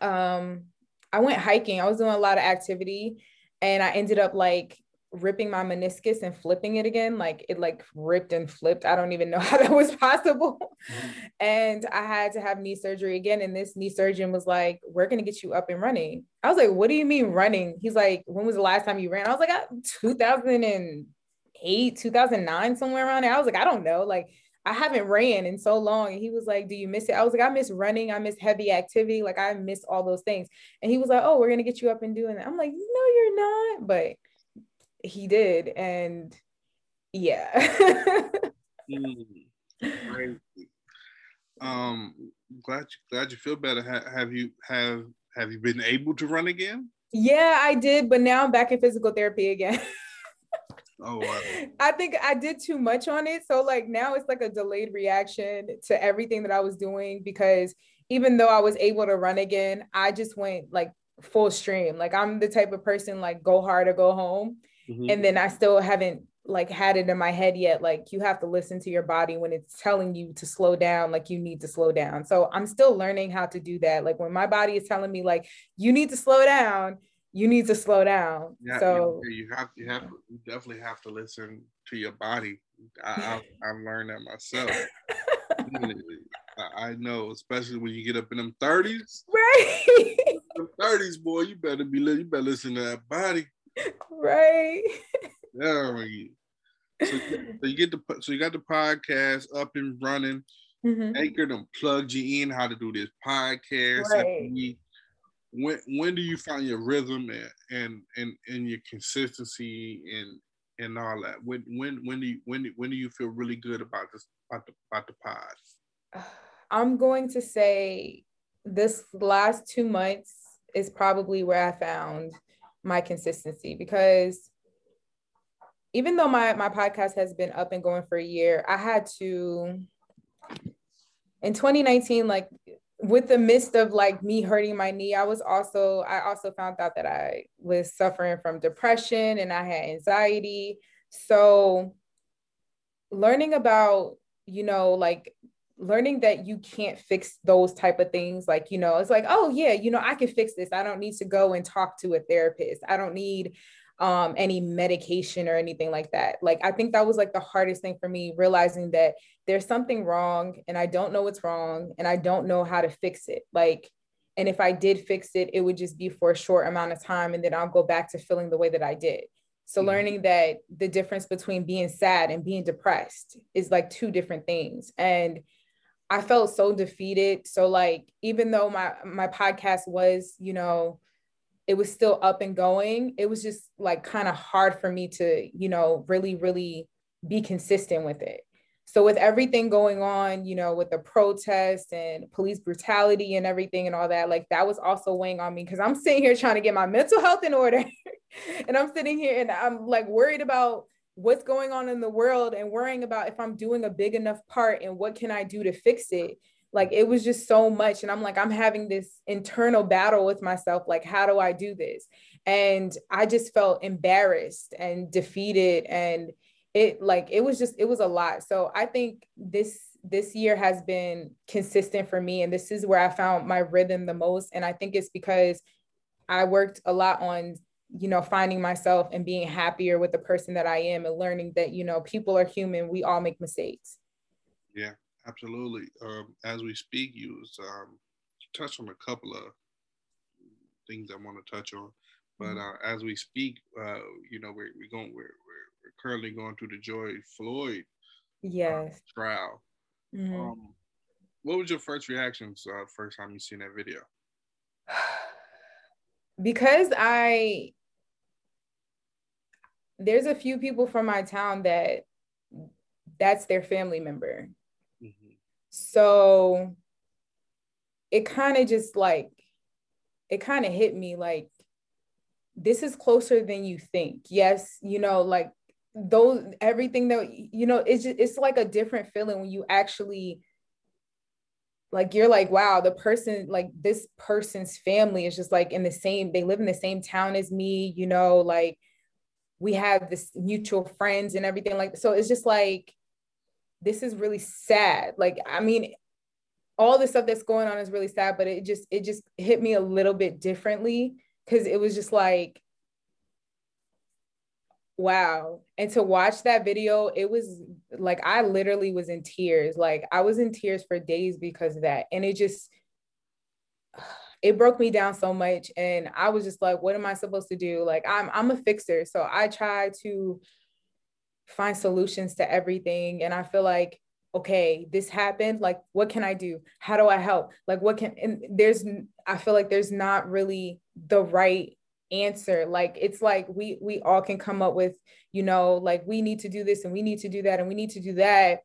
Speaker 2: um, I went hiking. I was doing a lot of activity and I ended up like ripping my meniscus and flipping it again. Like it like ripped and flipped. I don't even know how that was possible. Mm-hmm. and i had to have knee surgery again. And this knee surgeon was like we're going to get you up and running. I was like what do you mean running? He's like when was the last time you ran? I was like 2008 2009 somewhere around there. I was like i don't know. Like I haven't ran in so long. And he was like, Do you miss it? I was like, I miss running. I miss heavy activity. Like, I miss all those things. And he was like, Oh, we're going to get you up and doing that. I'm like, No, you're not. But he did and yeah
Speaker 1: mm, um glad you, glad you feel better ha- have you have have you been able to run again
Speaker 2: yeah i did but now i'm back in physical therapy again
Speaker 1: oh wow.
Speaker 2: i think i did too much on it. So like now it's like a delayed reaction to everything that i was doing because even though i was able to run again i just went like full stream. Like i'm the type of person like go hard or go home. Mm-hmm. And then I still haven't like had it in my head yet like you have to listen to your body when it's telling you to slow down like you need to slow down. So i'm still learning how to do that. Like when my body is telling me like you need to slow down you need to slow down yeah, so
Speaker 1: you have you have you definitely have to listen to your body i i, I learned that myself I, I know especially when you get up in them 30s
Speaker 2: right
Speaker 1: 30s boy you better be you better listen to that body
Speaker 2: right.
Speaker 1: Yeah. So, so, you get the so you got the podcast up and running. Mm-hmm. Anchor them plugged you in how to do this podcast. Right. When when do you find your rhythm and and and, and your consistency and and all that? When when when do you when when do you feel really good about this about the about the pod?
Speaker 2: I'm going to say this last two months is probably where I found my consistency because even though my my podcast has been up and going for a year, I had to in 2019 like with the midst of like me hurting my knee, I was also I also found out that I was suffering from depression and I had anxiety. So learning about, you know, like learning that you can't fix those type of things like you know it's like oh yeah you know i can fix this i don't need to go and talk to a therapist i don't need um, any medication or anything like that like i think that was like the hardest thing for me realizing that there's something wrong and i don't know what's wrong and i don't know how to fix it like and if i did fix it it would just be for a short amount of time and then i'll go back to feeling the way that i did so mm-hmm. learning that the difference between being sad and being depressed is like two different things and I felt so defeated. So like even though my my podcast was, you know, it was still up and going, it was just like kind of hard for me to, you know, really really be consistent with it. So with everything going on, you know, with the protests and police brutality and everything and all that, like that was also weighing on me because I'm sitting here trying to get my mental health in order. and I'm sitting here and I'm like worried about what's going on in the world and worrying about if I'm doing a big enough part and what can I do to fix it. Like it was just so much. And I'm like, I'm having this internal battle with myself. Like, how do I do this? And I just felt embarrassed and defeated. And it like it was just, it was a lot. So I think this this year has been consistent for me. And this is where I found my rhythm the most. And I think it's because I worked a lot on you know finding myself and being happier with the person that I am and learning that you know people are human we all make mistakes
Speaker 1: yeah absolutely um, as we speak you was um, touch on a couple of things I want to touch on but mm-hmm. uh, as we speak uh, you know we're, we're going we're, we're, we're currently going through the George Floyd
Speaker 2: uh, yes
Speaker 1: uh, trial mm-hmm. um, what was your first reactions uh, first time you seen that video
Speaker 2: because I there's a few people from my town that that's their family member. So it kind of just like it kind of hit me like this is closer than you think. Yes, you know, like those everything that you know, it's just it's like a different feeling when you actually like you're like wow the person like this person's family is just like in the same they live in the same town as me you know like we have this mutual friends and everything like so it's just like this is really sad. Like i mean all the stuff that's going on is really sad but it just it just hit me a little bit differently because it was just like wow. And to watch that video it was like i literally was in tears. Like i was in tears for days because of that. And it just it broke me down so much. And i was just like what am i supposed to do? Like i'm i'm a fixer. So i try to find solutions to everything. And i feel like okay this happened like what can i do? How do i help? Like what can and there's i feel like there's not really the right answer. Like it's like we we all can come up with you know like we need to do this and we need to do that and we need to do that.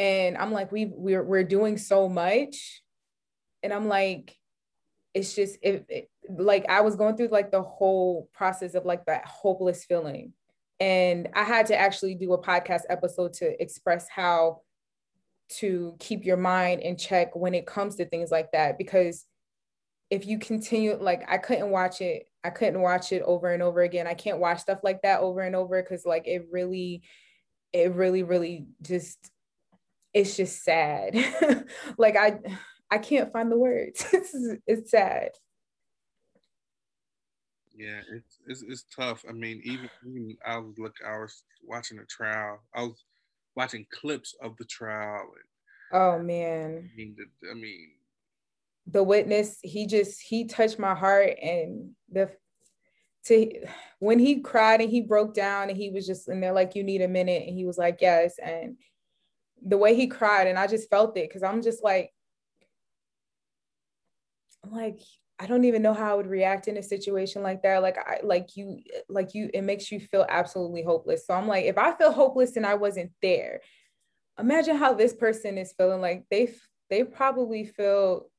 Speaker 2: And i'm like we we're, we're doing so much. And i'm like it's just it, it, like I was going through like the whole process of like that hopeless feeling. And I had to actually do a podcast episode to express how to keep your mind in check when it comes to things like that. Because if you continue, like I couldn't watch it, I couldn't watch it over and over again. I can't watch stuff like that over and over because like it really, it really, really just, it's just sad. like I, I can't find the words. it's, it's sad.
Speaker 1: Yeah, it's, it's it's tough. I mean, even even I was look, I was watching the trial. I was watching clips of the trial.
Speaker 2: And, oh man.
Speaker 1: I mean, the, I mean,
Speaker 2: the witness. He just he touched my heart, and the to when he cried and he broke down and he was just in there like, "You need a minute," and he was like, "Yes," and the way he cried, and I just felt it because I'm just like, I'm like, I don't even know how I would react in a situation like that. Like I like you, like you, it makes you feel absolutely hopeless. So I'm like, if I feel hopeless and I wasn't there, imagine how this person is feeling. Like they they probably feel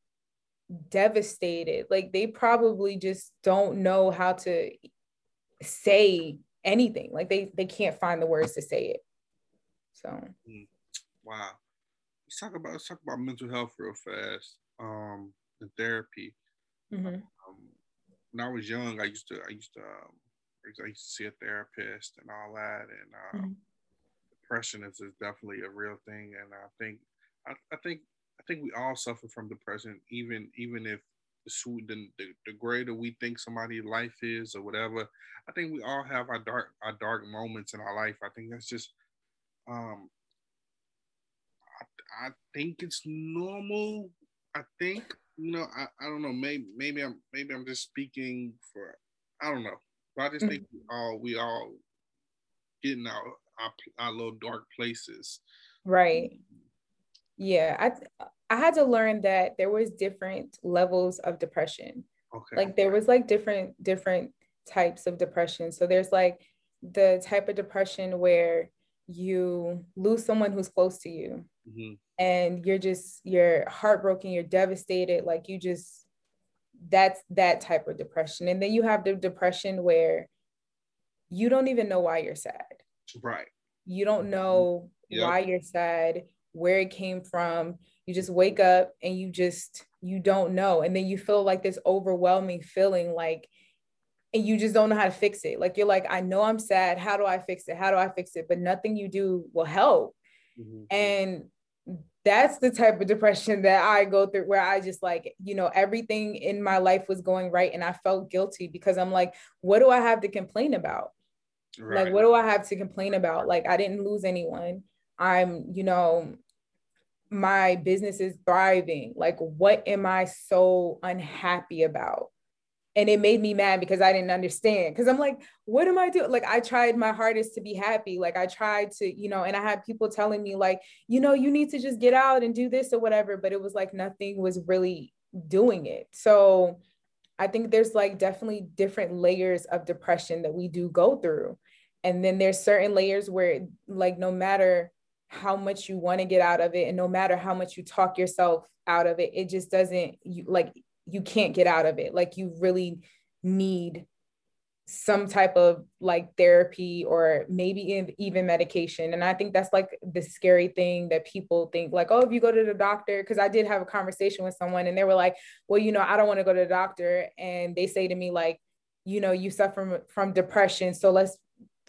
Speaker 2: devastated. Like they probably just don't know how to say anything. Like they they can't find the words to say it. So mm.
Speaker 1: wow. Let's talk about let's talk about mental health real fast. Um in therapy. Mm-hmm. Um, when I was young, I used to I used to um, I used to see a therapist and all that, and um, mm-hmm. depression is, is definitely a real thing. And I think I, I think I think we all suffer from depression, even even if the, the, the greater we think somebody's life is or whatever. I think we all have our dark our dark moments in our life. I think that's just um I, I think it's normal. I think you know, I, I don't know. Maybe maybe I'm maybe I'm just speaking for I don't know. But I just think we all we all getting our our, our little dark places.
Speaker 2: Right. Yeah, I I had to learn that there was different levels of depression. Okay. Like there was like different different types of depression. So there's like the type of depression where you lose someone who's close to you. Mm-hmm. And you're just you're heartbroken you're devastated like you just that's that type of depression. And then you have the depression where you don't even know why you're sad.
Speaker 1: Right.
Speaker 2: You don't know yep. why you're sad where it came from. You just wake up and you just you don't know. And then you feel like this overwhelming feeling like and you just don't know how to fix it. Like you're like i know i'm sad. How do i fix it? How do i fix it? But nothing you do will help. Mm-hmm. and that's the type of depression that I go through where I just like, you know, everything in my life was going right and I felt guilty because I'm like, what do I have to complain about? Right. Like, what do I have to complain about? Like, I didn't lose anyone. I'm, you know, my business is thriving. Like, what am I so unhappy about? And it made me mad because I didn't understand. Because I'm like, what am I doing? Like, I tried my hardest to be happy. Like, I tried to, you know, and I had people telling me, like, you know, you need to just get out and do this or whatever. But it was like nothing was really doing it. So I think there's like definitely different layers of depression that we do go through. And then there's certain layers where, like, no matter how much you want to get out of it and no matter how much you talk yourself out of it it just doesn't you like you can't get out of it like you really need some type of like therapy or maybe even medication and i think that's like the scary thing that people think like oh if you go to the doctor because i did have a conversation with someone and they were like well you know i don't want to go to the doctor and they say to me like you know you suffer from, depression so let's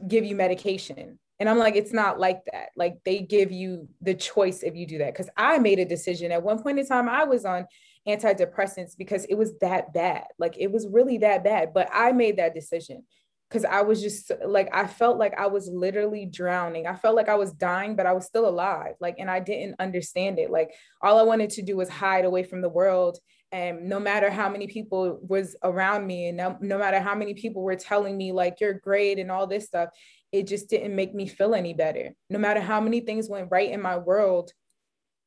Speaker 2: give you medication and I'm like, it's not like that. Like they give you the choice if you do that. Cause I made a decision at one point in time, I was on antidepressants because it was that bad. Like it was really that bad. But I made that decision because I was just like, I felt like I was literally drowning. I felt like I was dying, but I was still alive. Like, and I didn't understand it. Like all I wanted to do was hide away from the world and no matter how many people was around me and no, no matter how many people were telling me like you're great and all this stuff it just didn't make me feel any better. No matter how many things went right in my world,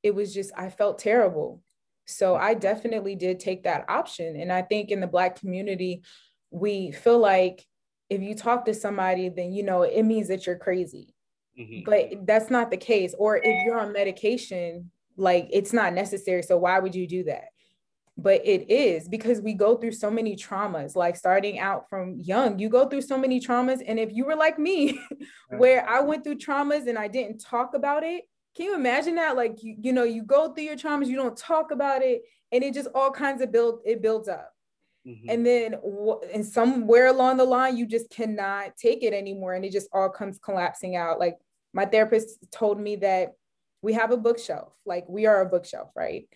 Speaker 2: it was just, I felt terrible. So I definitely did take that option. And I think in the Black community, we feel like if you talk to somebody, then, you know, it means that you're crazy. Mm-hmm. But that's not the case. Or if you're on medication, like it's not necessary. So why would you do that? but it is because we go through so many traumas like starting out from young you go through so many traumas and if you were like me where i went through traumas and i didn't talk about it can you imagine that like you, you know you go through your traumas you don't talk about it and it just all kinds of build it builds up mm-hmm. and then and somewhere along the line you just cannot take it anymore and it just all comes collapsing out like my therapist told me that we have a bookshelf like we are a bookshelf right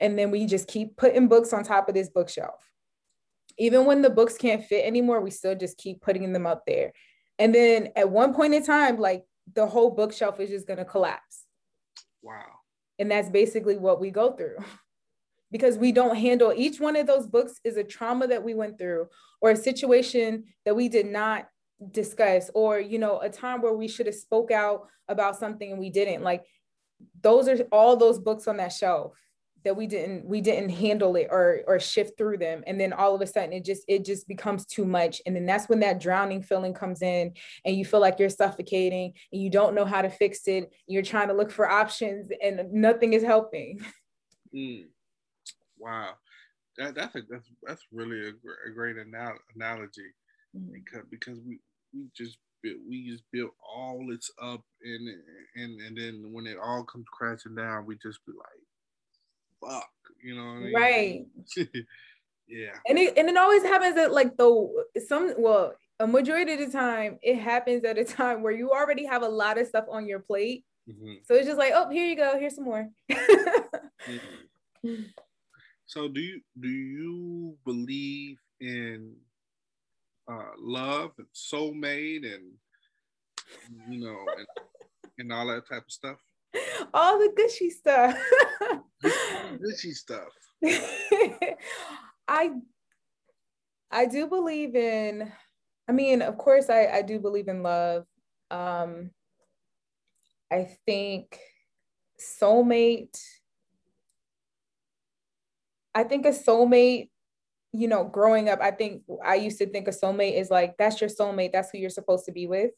Speaker 2: and then we just keep putting books on top of this bookshelf. Even when the books can't fit anymore, we still just keep putting them up there. And then at one point in time, like the whole bookshelf is just going to collapse.
Speaker 1: Wow.
Speaker 2: And that's basically what we go through. Because we don't handle each one of those books is a trauma that we went through or a situation that we did not discuss or you know a time where we should have spoke out about something and we didn't. Like those are all those books on that shelf that we didn't we didn't handle it or or shift through them. And then all of a sudden it just it just becomes too much. And then that's when that drowning feeling comes in and you feel like you're suffocating and you don't know how to fix it. You're trying to look for options and nothing is helping.
Speaker 1: Mm. wow. That, that's a, that's that's really a, a great anal- analogy mm-hmm. because because we we just built, we just built all this up and and and then when it all comes crashing down we just be like fuck, you know I mean?
Speaker 2: Right.
Speaker 1: yeah.
Speaker 2: And it and it always happens at like the some well, a majority of the time it happens at a time where you already have a lot of stuff on your plate. Mm-hmm. So it's just like, oh, here you go, here's some more.
Speaker 1: mm-hmm. So do you do you believe in uh, love and soulmate and you know and, and all that type of stuff?
Speaker 2: all the gushy stuff.
Speaker 1: gushy stuff.
Speaker 2: I I do believe in, I mean, of course I, I do believe in love. Um I think soulmate. I think a soulmate, you know, growing up, I think I used to think a soulmate is like that's your soulmate, that's who you're supposed to be with.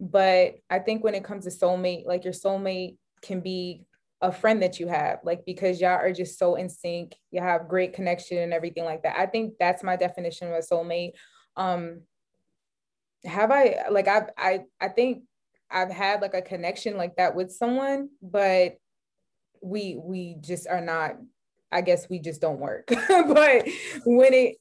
Speaker 2: But I think when it comes to soulmate, like your soulmate can be a friend that you have, like because y'all are just so in sync, you have great connection and everything like that. I think that's my definition of a soulmate. Um, have I like I've I I think I've had like a connection like that with someone, but we we just are not I guess we just don't work. but when it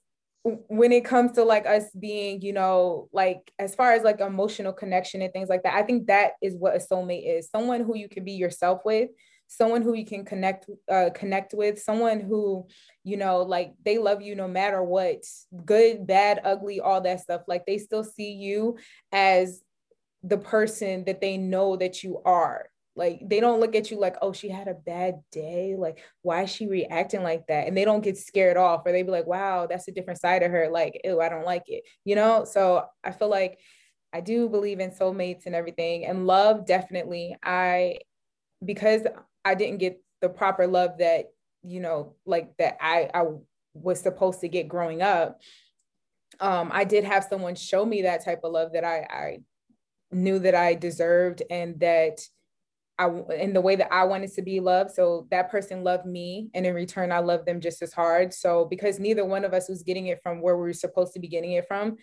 Speaker 2: when it comes to like us being, you know, like as far as like emotional connection and things like that, I think that is what a soulmate is someone who you can be yourself with, someone who you can connect uh, connect with, someone who, you know, like they love you no matter what, good, bad, ugly, all that stuff. Like they still see you as the person that they know that you are. Like they don't look at you like, oh, she had a bad day. Like, why is she reacting like that? And they don't get scared off, or they be like, wow, that's a different side of her. Like, ew, I don't like it. You know? So I feel like I do believe in soulmates and everything. And love, definitely. I because I didn't get the proper love that, you know, like that I I was supposed to get growing up. Um, I did have someone show me that type of love that I, I knew that I deserved and that I in the way that I wanted to be loved. So that person loved me, and in return, I loved them just as hard. So because neither one of us was getting it from where we were supposed to be getting it from,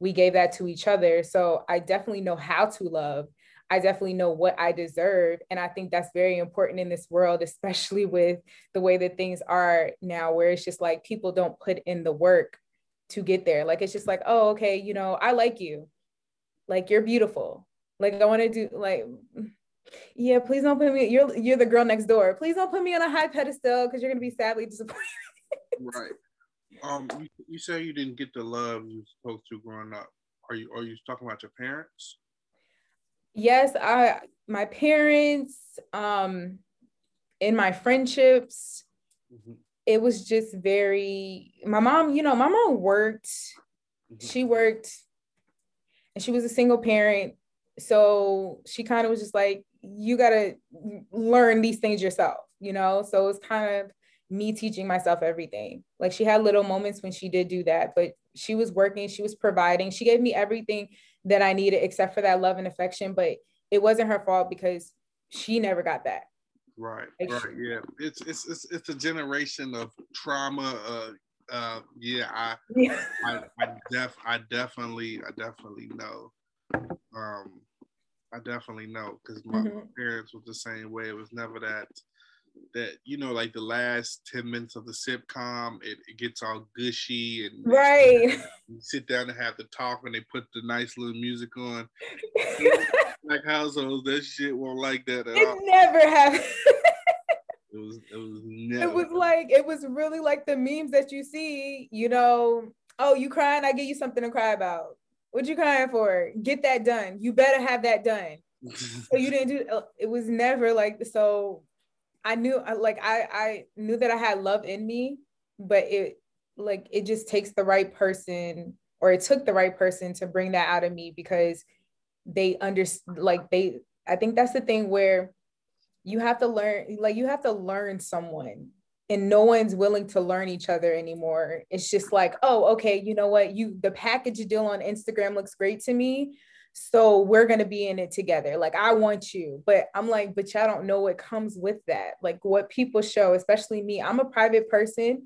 Speaker 2: we gave that to each other. So I definitely know how to love. I definitely know what I deserve. And I think that's very important in this world, especially with the way that things are now, where it's just like people don't put in the work to get there. Like it's just like, oh, okay, you know, I like you. Like you're beautiful. Like I want to do like yeah, please don't put me. You're you're the girl next door. Please don't put me on a high pedestal because you're gonna be sadly disappointed.
Speaker 1: right. Um, you, you say you didn't get the love you were supposed to growing up. Are you are you talking about your parents?
Speaker 2: Yes, I my parents, um, in my friendships, mm-hmm. it was just very my mom, you know, my mom worked, mm-hmm. she worked, and she was a single parent. So she kind of was just like, you got to learn these things yourself, you know? So it's kind of me teaching myself everything. Like she had little moments when she did do that, but she was working, she was providing, she gave me everything that I needed except for that love and affection. But it wasn't her fault because she never got that.
Speaker 1: Right, like right, she, yeah. It's it's it's it's a generation of trauma. Uh, uh, yeah, I, yeah. I, I def, I definitely, I definitely know. Um, I definitely know because my, mm-hmm. my, parents was the same way. It was never that that you know like the last 10 minutes of the sitcom it, it gets all gushy and
Speaker 2: right
Speaker 1: you sit down and have the talk and they put the nice little music on like households that shit won't like that at
Speaker 2: it
Speaker 1: all.
Speaker 2: never happened
Speaker 1: it was it was never
Speaker 2: it was like it was really like the memes that you see you know oh you crying i give you something to cry about what you crying for? Get that done. You better have that done. so you didn't do uh, it was never like so I knew like I I knew that I had love in me, but it like it just takes the right person or it took the right person to bring that out of me because they understand like they I think that's the thing where you have to learn like you have to learn someone and no one's willing to learn each other anymore. It's just like, oh, okay, you know what? You the package deal on Instagram looks great to me. So we're gonna be in it together. Like I want you. But I'm like, but y'all don't know what comes with that. Like what people show, especially me. I'm a private person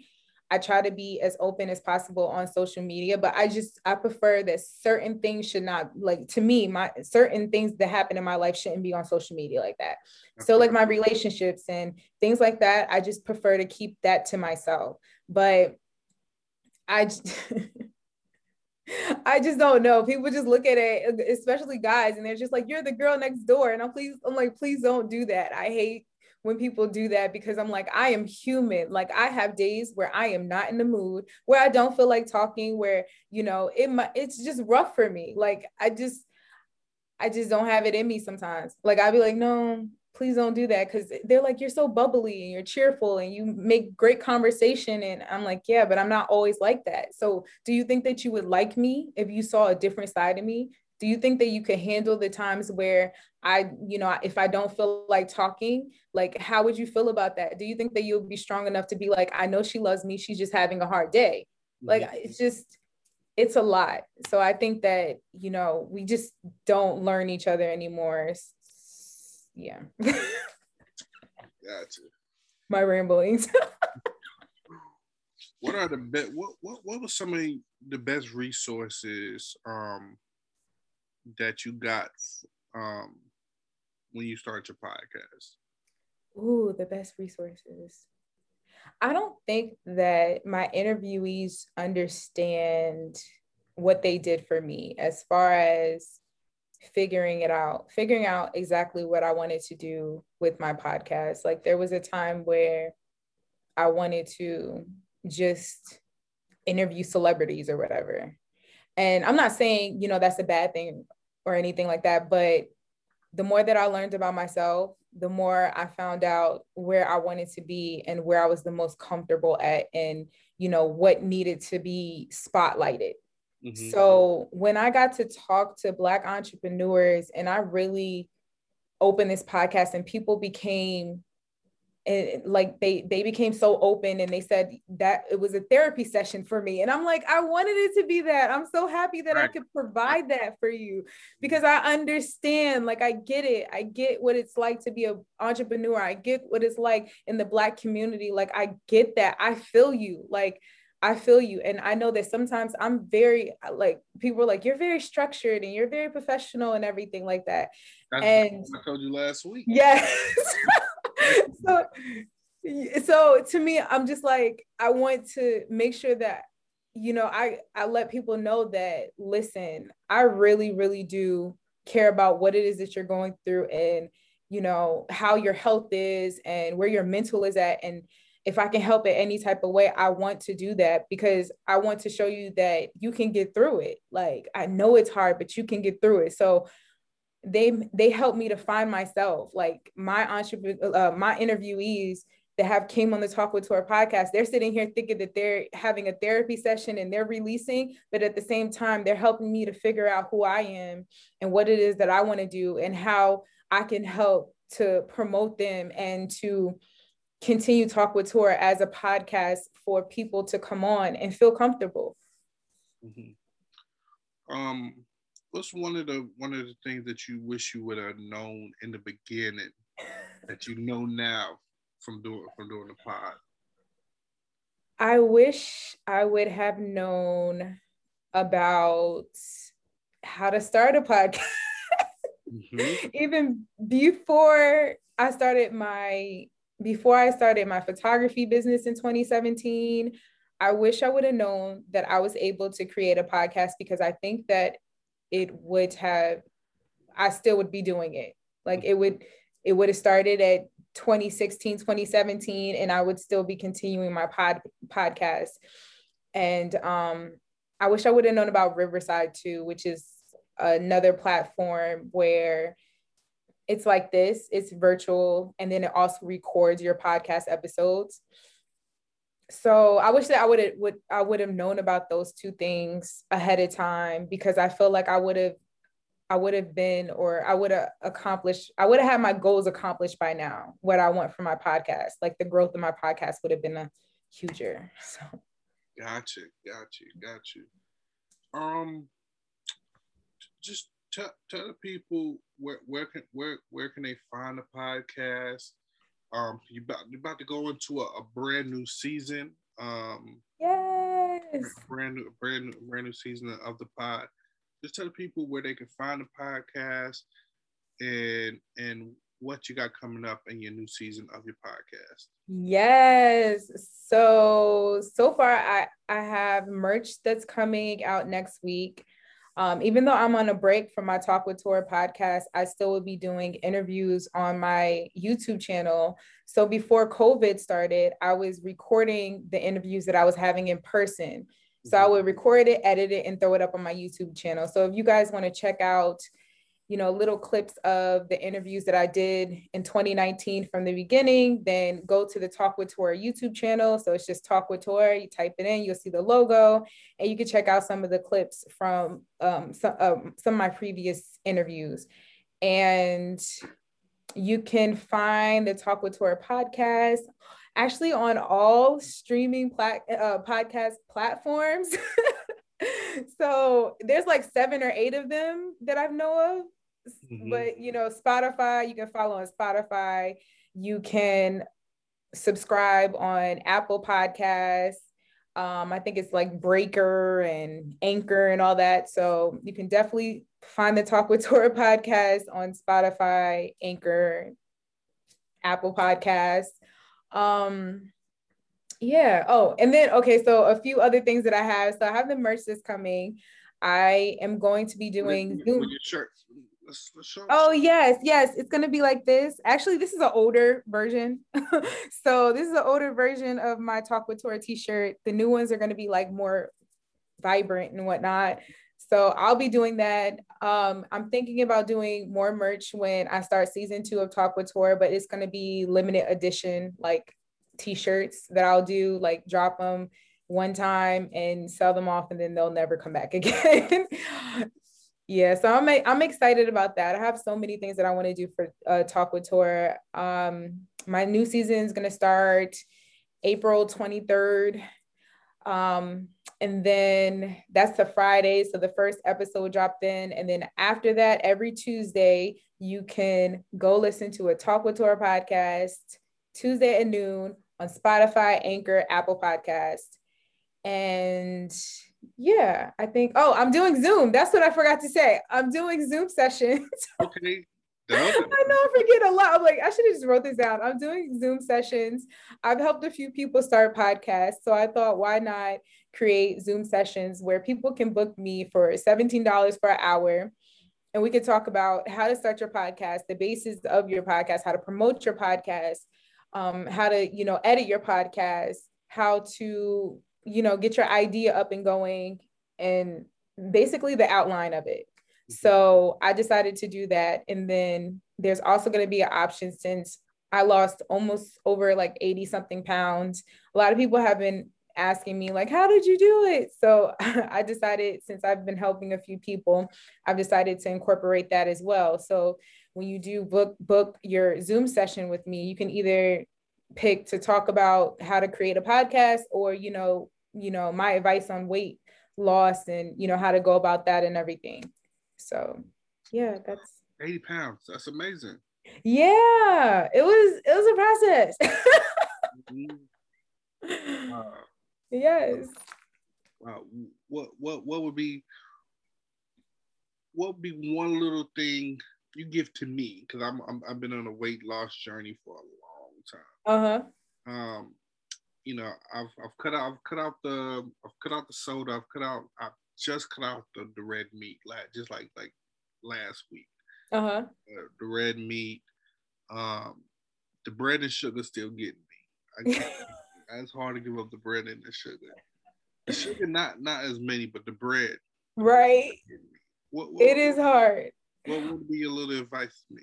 Speaker 2: I try to be as open as possible on social media, but I just I prefer that certain things should not like to me, my certain things that happen in my life shouldn't be on social media like that. So like my relationships and things like that, I just prefer to keep that to myself. But I just I just don't know. People just look at it, especially guys, and they're just like, "You're the girl next door," and I'm please, I'm like, please don't do that. I hate when people do that because I'm like, I am human. Like I have days where I am not in the mood, where I don't feel like talking, where, you know, it might, it's just rough for me. Like I just, I just don't have it in me sometimes. Like I'd be like, no, please don't do that. Cause they're like, you're so bubbly and you're cheerful and you make great conversation. And I'm like, yeah, but I'm not always like that. So do you think that you would like me if you saw a different side of me? Do you think that you could handle the times where i you know if i don't feel like talking like how would you feel about that? Do you think that you'll be strong enough to be like i know she loves me she's just having a hard day. Like it's just it's a lot. So i think that you know we just don't learn each other anymore. Yeah.
Speaker 1: Gotcha.
Speaker 2: My ramblings.
Speaker 1: What are the best what, what what was some of the best resources um that you got um, when you started your podcast?
Speaker 2: Ooh, the best resources. I don't think that my interviewees understand what they did for me as far as figuring it out, figuring out exactly what I wanted to do with my podcast. Like there was a time where I wanted to just interview celebrities or whatever. And I'm not saying, you know, that's a bad thing or anything like that, but the more that I learned about myself, the more I found out where I wanted to be and where I was the most comfortable at and, you know, what needed to be spotlighted. Mm-hmm. So when I got to talk to Black entrepreneurs and I really opened this podcast and people became and like they they became so open and they said that it was a therapy session for me and i'm like i wanted it to be that i'm so happy that right. i could provide that for you because i understand like i get it i get what it's like to be an entrepreneur i get what it's like in the black community like i get that i feel you like I feel you. And I know that sometimes I'm very like people are like, you're very structured and you're very professional and everything like that. That's and
Speaker 1: I told you last week.
Speaker 2: Yes. so so to me, I'm just like, I want to make sure that, you know, I I let people know that listen, I really, really do care about what it is that you're going through and you know how your health is and where your mental is at and if I can help it any type of way, I want to do that because I want to show you that you can get through it. Like I know it's hard, but you can get through it. So they they help me to find myself. Like my entrepreneur, uh, my interviewees that have came on the Talk with Tour podcast, they're sitting here thinking that they're having a therapy session and they're releasing, but at the same time, they're helping me to figure out who I am and what it is that I want to do and how I can help to promote them and to continue Talk with Tour as a podcast for people to come on and feel comfortable.
Speaker 1: Mm-hmm. Um, what's one of the one of the things that you wish you would have known in the beginning that you know now from doing from doing the pod?
Speaker 2: I wish I would have known about how to start a podcast. mm-hmm. Even before I started my before I started my photography business in 2017, I wish I would have known that I was able to create a podcast because I think that it would have, I still would be doing it. Like it would, it would have started at 2016, 2017, and I would still be continuing my pod podcast. And um, I wish I would have known about Riverside too, which is another platform where it's like this it's virtual and then it also records your podcast episodes so i wish that i would have would i would have known about those two things ahead of time because i feel like i would have i would have been or i would have accomplished i would have had my goals accomplished by now what i want for my podcast. Like the growth of my podcast would have been a huger so.
Speaker 1: Gotcha gotcha gotcha. Um just tell tell the people where where can where where can they find the podcast? Um, you about you about to go into a, a brand new season. Um,
Speaker 2: yes,
Speaker 1: brand new brand new brand new season of the pod. Just tell the people where they can find the podcast and and what you got coming up in your new season of your podcast.
Speaker 2: Yes. So so far I I have merch that's coming out next week. Um, even though I'm on a break from my Talk with Tour podcast, I still will be doing interviews on my YouTube channel. So before COVID started, I was recording the interviews that I was having in person. So I mm-hmm. would record it, edit it, and throw it up on my YouTube channel. So if you guys want to check out you know, little clips of the interviews that I did in 2019 from the beginning, then go to the Talk with Tour YouTube channel. So it's just Talk with Tour. You type it in, you'll see the logo, and you can check out some of the clips from um, some, um, some of my previous interviews. And you can find the Talk with Tour podcast actually on all streaming uh, podcast platforms. so there's like seven or eight of them that I know of. Mm-hmm. But you know, Spotify, you can follow on Spotify. You can subscribe on Apple Podcasts. Um, I think it's like Breaker and Anchor and all that. So you can definitely find the Talk with Tora podcast on Spotify, Anchor, Apple Podcasts. Um, yeah. Oh, and then okay, so a few other things that I have. So I have the merch that's coming. I am going to be doing
Speaker 1: with, Zoom. With your shirt,
Speaker 2: Oh yes, yes. It's gonna be like this. Actually, this is an older version. so this is an older version of my Talk with Tora t-shirt. The new ones are gonna be like more vibrant and whatnot. So I'll be doing that. Um, I'm thinking about doing more merch when I start season two of Talk with Tora, but it's gonna be limited edition, like t-shirts that I'll do, like drop them one time and sell them off and then they'll never come back again. Yeah, so I'm I'm excited about that. I have so many things that I want to do for uh, Talk with Tora. Um, my new season is going to start April 23rd. Um, and then that's the Friday. So the first episode dropped in. And then after that, every Tuesday, you can go listen to a Talk with Tora podcast Tuesday at noon on Spotify, Anchor, Apple Podcast. And yeah, I think, oh, I'm doing Zoom. That's what I forgot to say. I'm doing Zoom sessions.
Speaker 1: Okay.
Speaker 2: I know I forget a lot. I'm like, I should have just wrote this down. I'm doing Zoom sessions. I've helped a few people start podcasts. So I thought, why not create Zoom sessions where people can book me for $17 for an hour? And we could talk about how to start your podcast, the basis of your podcast, how to promote your podcast, um, how to, you know, edit your podcast, how to you know, get your idea up and going and basically the outline of it. Mm-hmm. So I decided to do that. And then there's also going to be an option since I lost almost over like 80 something pounds. A lot of people have been asking me like how did you do it so i decided since i've been helping a few people i've decided to incorporate that as well so when you do book book your zoom session with me you can either pick to talk about how to create a podcast or you know you know, my advice on weight loss and, you know, how to go about that and everything. So yeah, that's
Speaker 1: 80 pounds. That's amazing.
Speaker 2: Yeah, it was it was a process. mm-hmm. uh, yes.
Speaker 1: Wow. What what what would be what would be one little thing you give to me because I'm, I'm I've been on a weight loss journey for a time. Uh huh. Um, you know, I've I've cut out I've cut out the I've cut out the soda. I've cut out I've just cut out the, the red meat, like just like like last week. Uh-huh. Uh, the red meat, um, the bread and sugar still getting me. I it's hard to give up the bread and the sugar. The sugar not not as many, but the bread.
Speaker 2: Right. What, what, it is hard.
Speaker 1: What would be a little advice to me?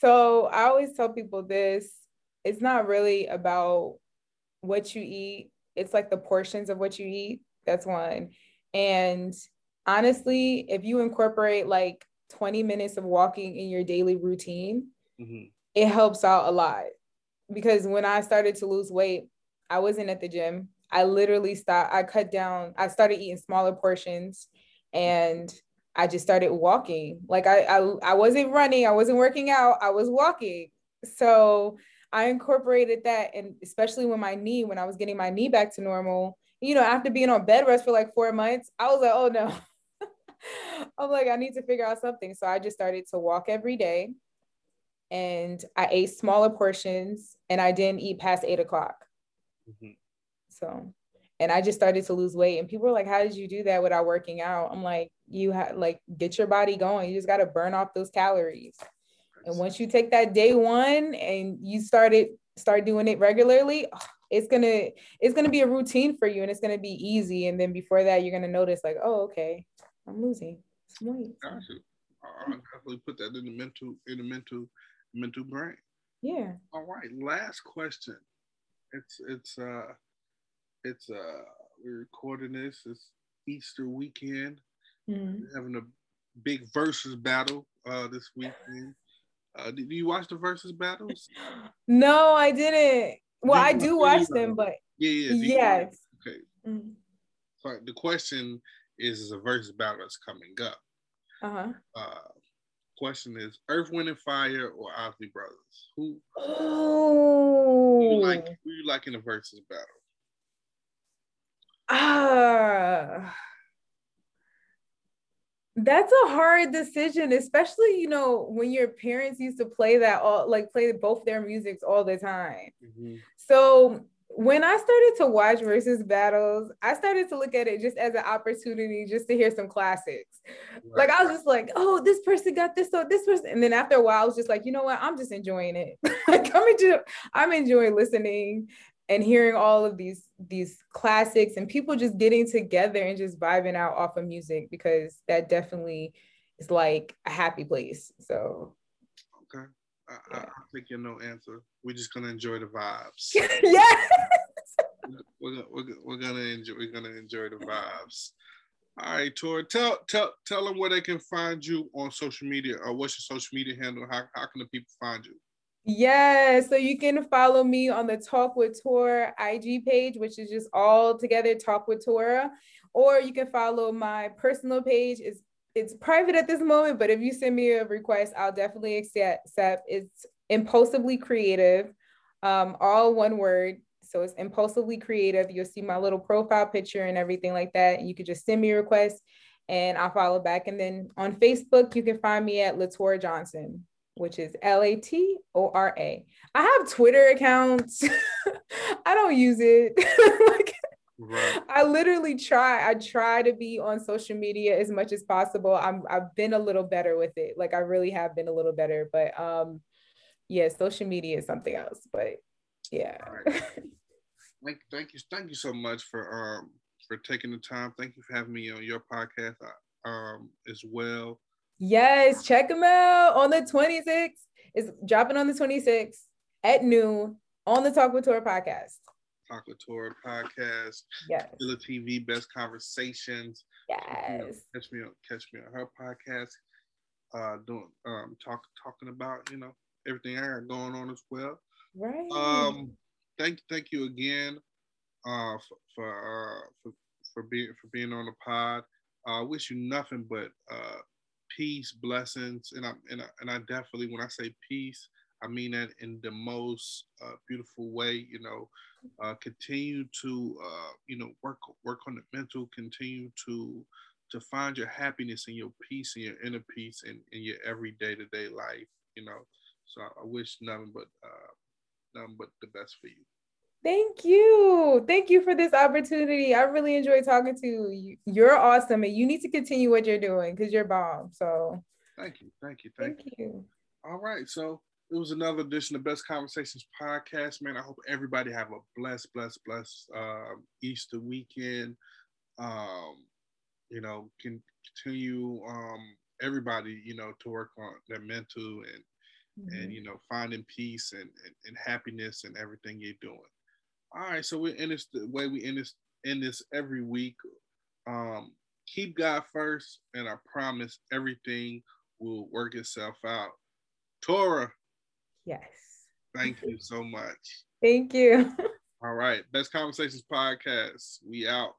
Speaker 2: So I always tell people this. It's not really about what you eat. It's like the portions of what you eat. That's one. And honestly, if you incorporate like 20 minutes of walking in your daily routine, mm-hmm. it helps out a lot. Because when I started to lose weight, I wasn't at the gym. I literally stopped, I cut down, I started eating smaller portions and I just started walking. Like I, I I wasn't running, I wasn't working out, I was walking. So I incorporated that, and especially when my knee, when I was getting my knee back to normal, you know, after being on bed rest for like four months, I was like, oh no. I'm like, I need to figure out something. So I just started to walk every day and I ate smaller portions and I didn't eat past eight o'clock. Mm-hmm. So, and I just started to lose weight. And people were like, how did you do that without working out? I'm like, you have like, get your body going. You just got to burn off those calories. And once you take that day one and you start it, start doing it regularly, it's gonna it's gonna be a routine for you and it's gonna be easy. And then before that, you're gonna notice like, oh, okay, I'm losing some weight.
Speaker 1: Gotcha. I'll definitely put that in the mental in the mental mental brain.
Speaker 2: Yeah.
Speaker 1: All right. Last question. It's it's uh it's uh we're recording this. It's Easter weekend. Mm-hmm. having a big Verzuz battle uh this weekend. Uh, did you watch the Verzuz battles?
Speaker 2: No, I didn't. Well, I do watch them, but
Speaker 1: yeah, yeah,
Speaker 2: yes.
Speaker 1: Okay. Mm-hmm. So the question is: Is a Verzuz battle that's coming up? Uh-huh. Uh Question is: Earth, Wind, and Fire or Isley Brothers? Who? Oh. Who you like? Who you like in the Verzuz battle?
Speaker 2: Ah. Uh that's a hard decision, especially you know when your parents used to play that all like play both their musics all the time. Mm-hmm. So when I started to watch Verzuz battles, I started to look at it just as an opportunity just to hear some classics. Right. Like I was just like, oh, this person got this, so this person, and then after a while, I was just like, you know what? I'm just enjoying it. like I'm enjoying, I'm enjoying listening and hearing all of these these classics and people just getting together and just vibing out off of music because that definitely is like a happy place. So
Speaker 1: okay. I, yeah. I, think you no answer. We're just gonna enjoy the vibes.
Speaker 2: yes.
Speaker 1: We're, we're, we're gonna enjoy. We're gonna enjoy the vibes. All right, Tor. Tell tell tell them where they can find you on social media, or what's your social media handle? How how can the people find you?
Speaker 2: Yeah, so you can follow me on the Talk with Tora IG page, which is just all together Talk with Tora, or you can follow my personal page. It's it's private at this moment, but if you send me a request, I'll definitely accept. It's impulsively creative, um, all one word. So it's impulsively creative. You'll see my little profile picture and everything like that. You could just send me a request and I'll follow back. And then on Facebook, you can find me at Latora Johnson which is L A T O R A. I have Twitter accounts. I don't use it. like, right. I literally try. I try to be on social media as much as possible. I'm I've been a little better with it. Like I really have been a little better, but um yeah, social media is something else. But yeah.
Speaker 1: Right. thank, thank you. Thank you so much for um for taking the time. Thank you for having me on your podcast uh, um as well.
Speaker 2: Yes, check them out on the 26th. It's dropping on the 26th at noon on the Talk with Tora podcast.
Speaker 1: Talk with Tora podcast.
Speaker 2: Yes.
Speaker 1: Villa TV Best Conversations.
Speaker 2: Yes.
Speaker 1: Catch me on catch me on her podcast. Uh doing um talk talking about, you know, everything I got going on as well.
Speaker 2: Right.
Speaker 1: Um thank thank you again uh for for uh for, for being for being on the pod. I uh, wish you nothing but uh peace, blessings, and I and I, and I definitely when I say peace, I mean that in the most uh, beautiful way. You know, uh, continue to uh, you know work work on the mental. Continue to to find your happiness and your peace and your inner peace in, in your everyday to day life. You know, so I, I wish nothing but uh, nothing but the best for you.
Speaker 2: Thank you. Thank you for this opportunity. I really enjoy talking to you. You're awesome and you need to continue what you're doing because you're bomb. So
Speaker 1: thank you. Thank you. Thank, thank you. you. All right. So it was another edition of Best Conversations podcast, man. I hope everybody have a blessed, blessed, blessed uh, Easter weekend. Um, you know, can continue um, everybody, you know, to work on their mental and mm-hmm. and you know, finding peace and, and, and happiness and everything you're doing. All right, so we end this the way we end this end this every week. Um, keep God first, and I promise everything will work itself out. Tora.
Speaker 2: Yes.
Speaker 1: Thank you so much.
Speaker 2: Thank you.
Speaker 1: All right. Best Conversations Podcast. We out.